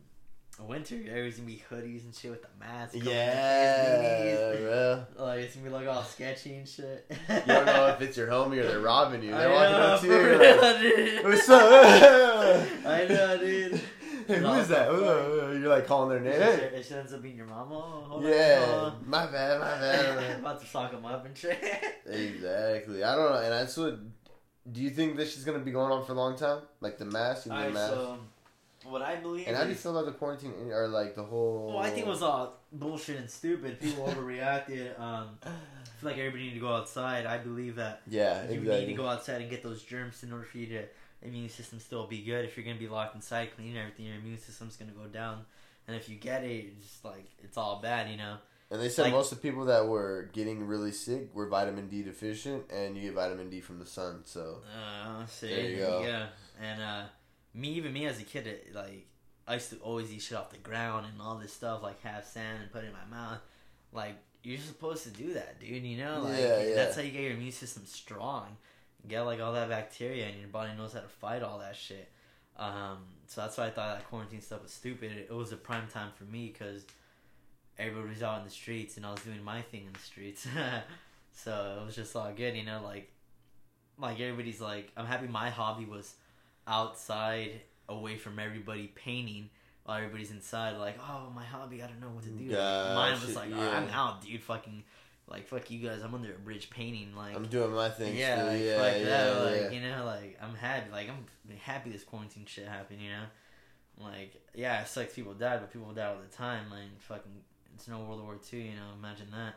winter. Everybody's gonna be hoodies and shit with the masks. covering Yeah, bro. Like it's gonna be like all sketchy and shit. You don't know if it's your homie or they're robbing you. I They're walking know, up to you. real, Like, dude. What's up? I know, dude. Who is that? You're like calling their name. Hey. It ends up being your mama. Yeah, on. my bad, my bad. About to sock him up and shit. exactly. I don't know, and that's what. Do you think this is gonna be going on for a long time? Like the mask, you Alright, the mask. so what I believe and how do you feel about the quarantine or like the whole? well, I think it was all bullshit and stupid. People overreacted. Um, I feel like everybody need to go outside. I believe that Yeah, you exactly. need to go outside and get those germs in order for you to immune system still be good. If you're gonna be locked inside, cleaning everything, your immune system's gonna go down. And if you get it, it's just like it's all bad, you know. And they said like- most of the people that were getting really sick were vitamin D deficient, and you get vitamin D from the sun. So Uh, see, There you go. Yeah, and uh, me, even me as a kid, it, like I used to always eat shit off the ground and all this stuff, like have sand and put it in my mouth. Like you're supposed to do that, dude. You know, like Yeah, yeah. that's how you get your immune system strong. Get like all that bacteria, and your body knows how to fight all that shit. Um, so that's why I thought that quarantine stuff was stupid. It, it was a prime time for me because everybody was out in the streets, and I was doing my thing in the streets. so it was just all good, you know, like like everybody's like I'm happy my hobby was outside away from everybody painting while everybody's inside like oh my hobby I don't know what to do mine was like yeah. I'm out dude fucking like fuck you guys I'm under a bridge painting like I'm doing my thing. yeah like, yeah, fuck yeah, that yeah. like you know like I'm happy like I'm happy this quarantine shit happened you know like yeah it sucks people died but people die all the time like fucking it's no World War Two you know imagine that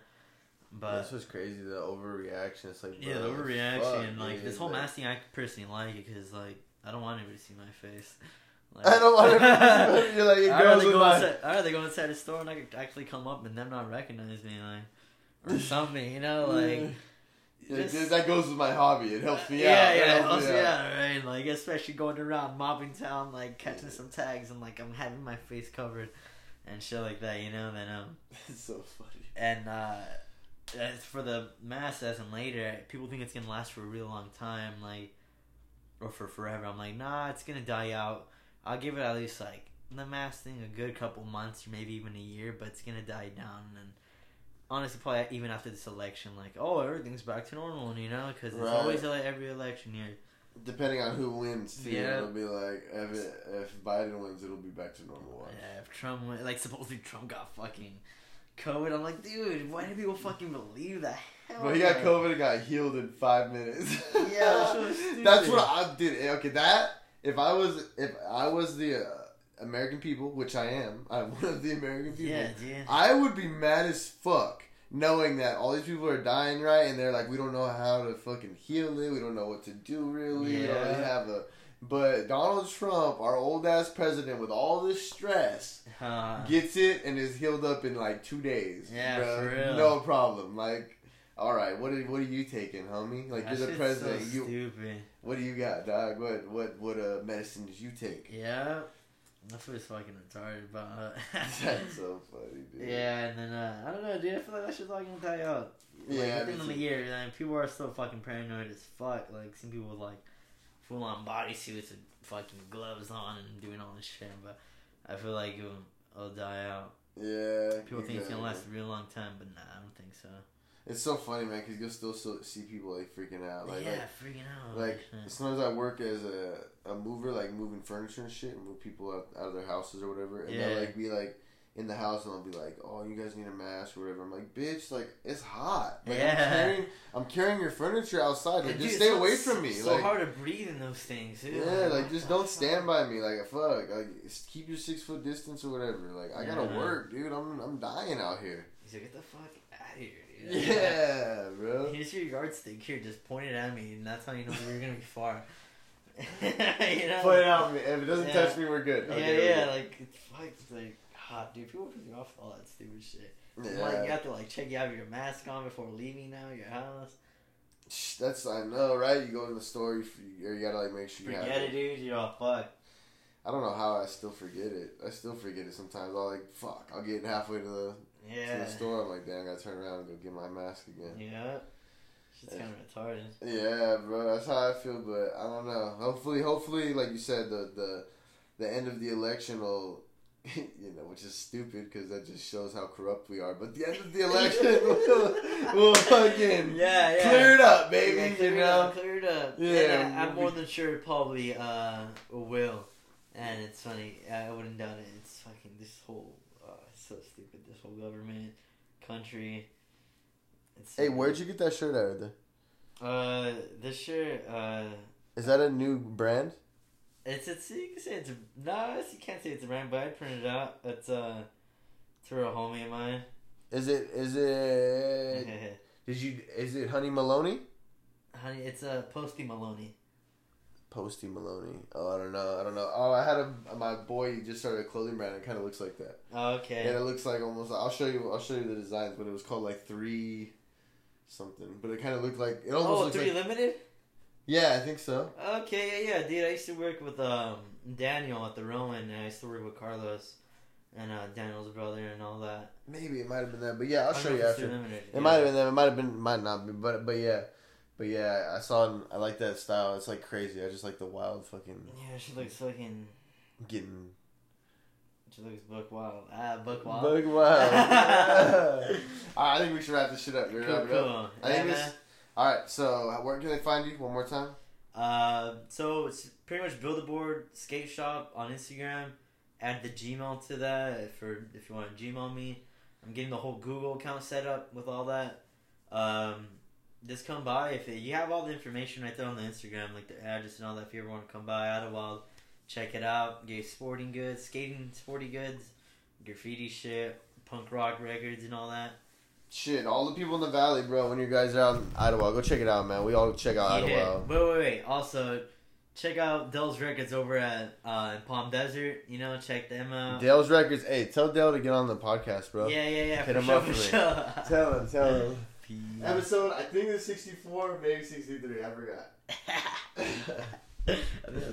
but this was crazy. The overreaction. It's like yeah, the overreaction. fuck, like dude, this whole mask thing, I personally like it because like I don't want anybody to see my face. Like, I don't want to. You're like it goes with go my. inside. I'd rather go inside a store and I could actually come up and them not recognize me, like or something. You know, like Yeah, just- that goes with my hobby. It helps me yeah, out. It yeah, helps helps me out. out, right? Like especially going around mobbing town, like catching some tags and like I'm having my face covered and shit like that. You know, then um. It's so funny. And uh, as for the mass as in later, people think it's gonna last for a real long time, like, or for forever. I'm like, nah, it's gonna die out. I'll give it at least like the mass thing a good couple months, or maybe even a year, but it's gonna die down. And honestly, probably even after this election, like, oh, everything's back to normal, you know, because it's Right. always like every election year. Depending on who wins, too, Yeah. it'll be like if it, if Biden wins, it'll be back to normal. Yeah, if Trump went, like, supposedly Trump got fucking COVID. I'm like, dude, why do people fucking believe that? Hell But he got. COVID and got healed in five minutes. Yeah, that's so. That's what I did. Okay, that if I was if I was the uh, American people, which I am, I'm one of the American people. Yeah, dude. I would be mad as fuck knowing that all these people are dying, right? And they're like, we don't know how to fucking heal it. We don't know what to do, really. We don't really have a. But Donald Trump, our old ass president, with all this stress, Uh, gets it and is healed up in like two days. Yeah, bruh. for real. No problem. Like, all right, what are what are you taking, homie? Like that you're the president. So you stupid. what do you got, dog? What what what uh medicine did you take? Yeah. That's what's fucking retarded about. That's so funny, dude. Yeah, and then uh, I don't know, dude. I feel like that shit's all gonna die out. Like, Yeah, within the year, and people are still fucking paranoid as fuck. Like, some people with like full on body bodysuits and fucking gloves on and doing all this shit. But I feel like it'll, it'll die out. Yeah. People think it's gonna last a real long time, but nah, I don't think so. It's so funny, man, because you'll still so, see people like freaking out. Like, yeah, like, freaking out. like sometimes I work as a, a mover, like moving furniture and shit, and move people out, out of their houses or whatever. And Yeah. they'll like be like in the house, and I'll be like, "Oh, you guys need a mask or whatever." I'm like, "Bitch, like it's hot. Like, I'm Yeah. carrying, I'm carrying your furniture outside. Like, And just stay it's away from me. It's so like, hard to breathe in those things. Dude. yeah, like what just don't stand by me. Like fuck, like keep your six foot distance or whatever. Like I gotta Yeah. work, dude. I'm I'm dying out here. He's like, get the fuck out of here, Yeah, bro. Here's your yardstick. Here, just point it at me, and that's how you know you're gonna be far. you know? Put it out, me. If it doesn't Yeah. touch me, we're good. Yeah, Okay, we're yeah. good. Like, it's fuck, it's like, hot, dude. People piss me off all that stupid shit. Yeah. Like, you have to like check you have your mask on before leaving now your house. That's I know, right? You go to the store, you, you gotta like make sure you have Forget it, dude. You're all fuck. I don't know how I still forget it. I still forget it sometimes. I'll like fuck. I'll get halfway to the to the store. I'm like, damn, I gotta turn around and go get my mask again. Yeah. Shit's kind of retarded. Yeah, bro, that's how I feel. But I don't know. Hopefully, hopefully, like you said, the the the end of the election will. You know, which is stupid because that just shows how corrupt we are. But the end of the election will, will fucking Yeah, yeah. clear it up, baby. Yeah, clear you it know, up, clear it up. Yeah, And I'm more than sure it probably uh, will. And it's funny, I wouldn't doubt it. It's fucking this whole, it's so stupid. This whole government, country. It's Hey, where'd you get that shirt out of there? Uh, this shirt, uh, Is that a new brand? it's it's you can say it's a no, it's, you can't say it's a brand, but I printed it out. It's uh, it's for a homie of mine. Is it? Is it? Did you? Is it Honey Maloney? Honey, it's a uh, Posty Maloney. Posty Maloney. Oh, I don't know. I don't know. Oh, I had a my boy just started a clothing brand. It kind of looks like that. Okay. And it looks like almost. I'll show you. I'll show you the designs, but it was called like three something. But it kind of looked like it almost oh, three like. limited. Yeah, I think so. Okay, yeah, yeah, dude. I used to work with um Daniel at the Rowan, and I used to work with Carlos and uh, Daniel's brother and all that. Maybe it might have been that, but yeah, I'll show you after. Limited. It might have been them. It might have been. Might not be. But but yeah, but yeah, I saw. it. I like that style. It's like crazy. I just like the wild fucking Yeah, she looks fucking. getting She looks book wild. Ah, book wild. Bug wild. I think we should wrap this shit up. You Cool, up? cool. I Yeah, think this- All right, so where can they find you one more time? Uh, so it's pretty much build a board skate shop on Instagram. Add the Gmail to that for if you want to Gmail me. I'm getting the whole Google account set up with all that. Um, just come by if it, you have all the information right there on the Instagram, like the address and all that. If you ever want to come by Idyllwild, check it out. Get sporting goods, skating sporty goods, graffiti shit, punk rock records and all that. Shit, all the people in the valley, bro. When you guys are out in Idaho, go check it out, man. We all check out Yeah. Idyllwild. Wait, wait, wait. Also, check out Dell's Records over at uh, Palm Desert. You know, check them out. Dale's Records. Hey, tell Dale to get on the podcast, bro. Yeah, yeah, yeah. Hit him sure, up for for sure. Tell him, tell him. Peace. Episode, I think it's 64, maybe 63. I forgot. I think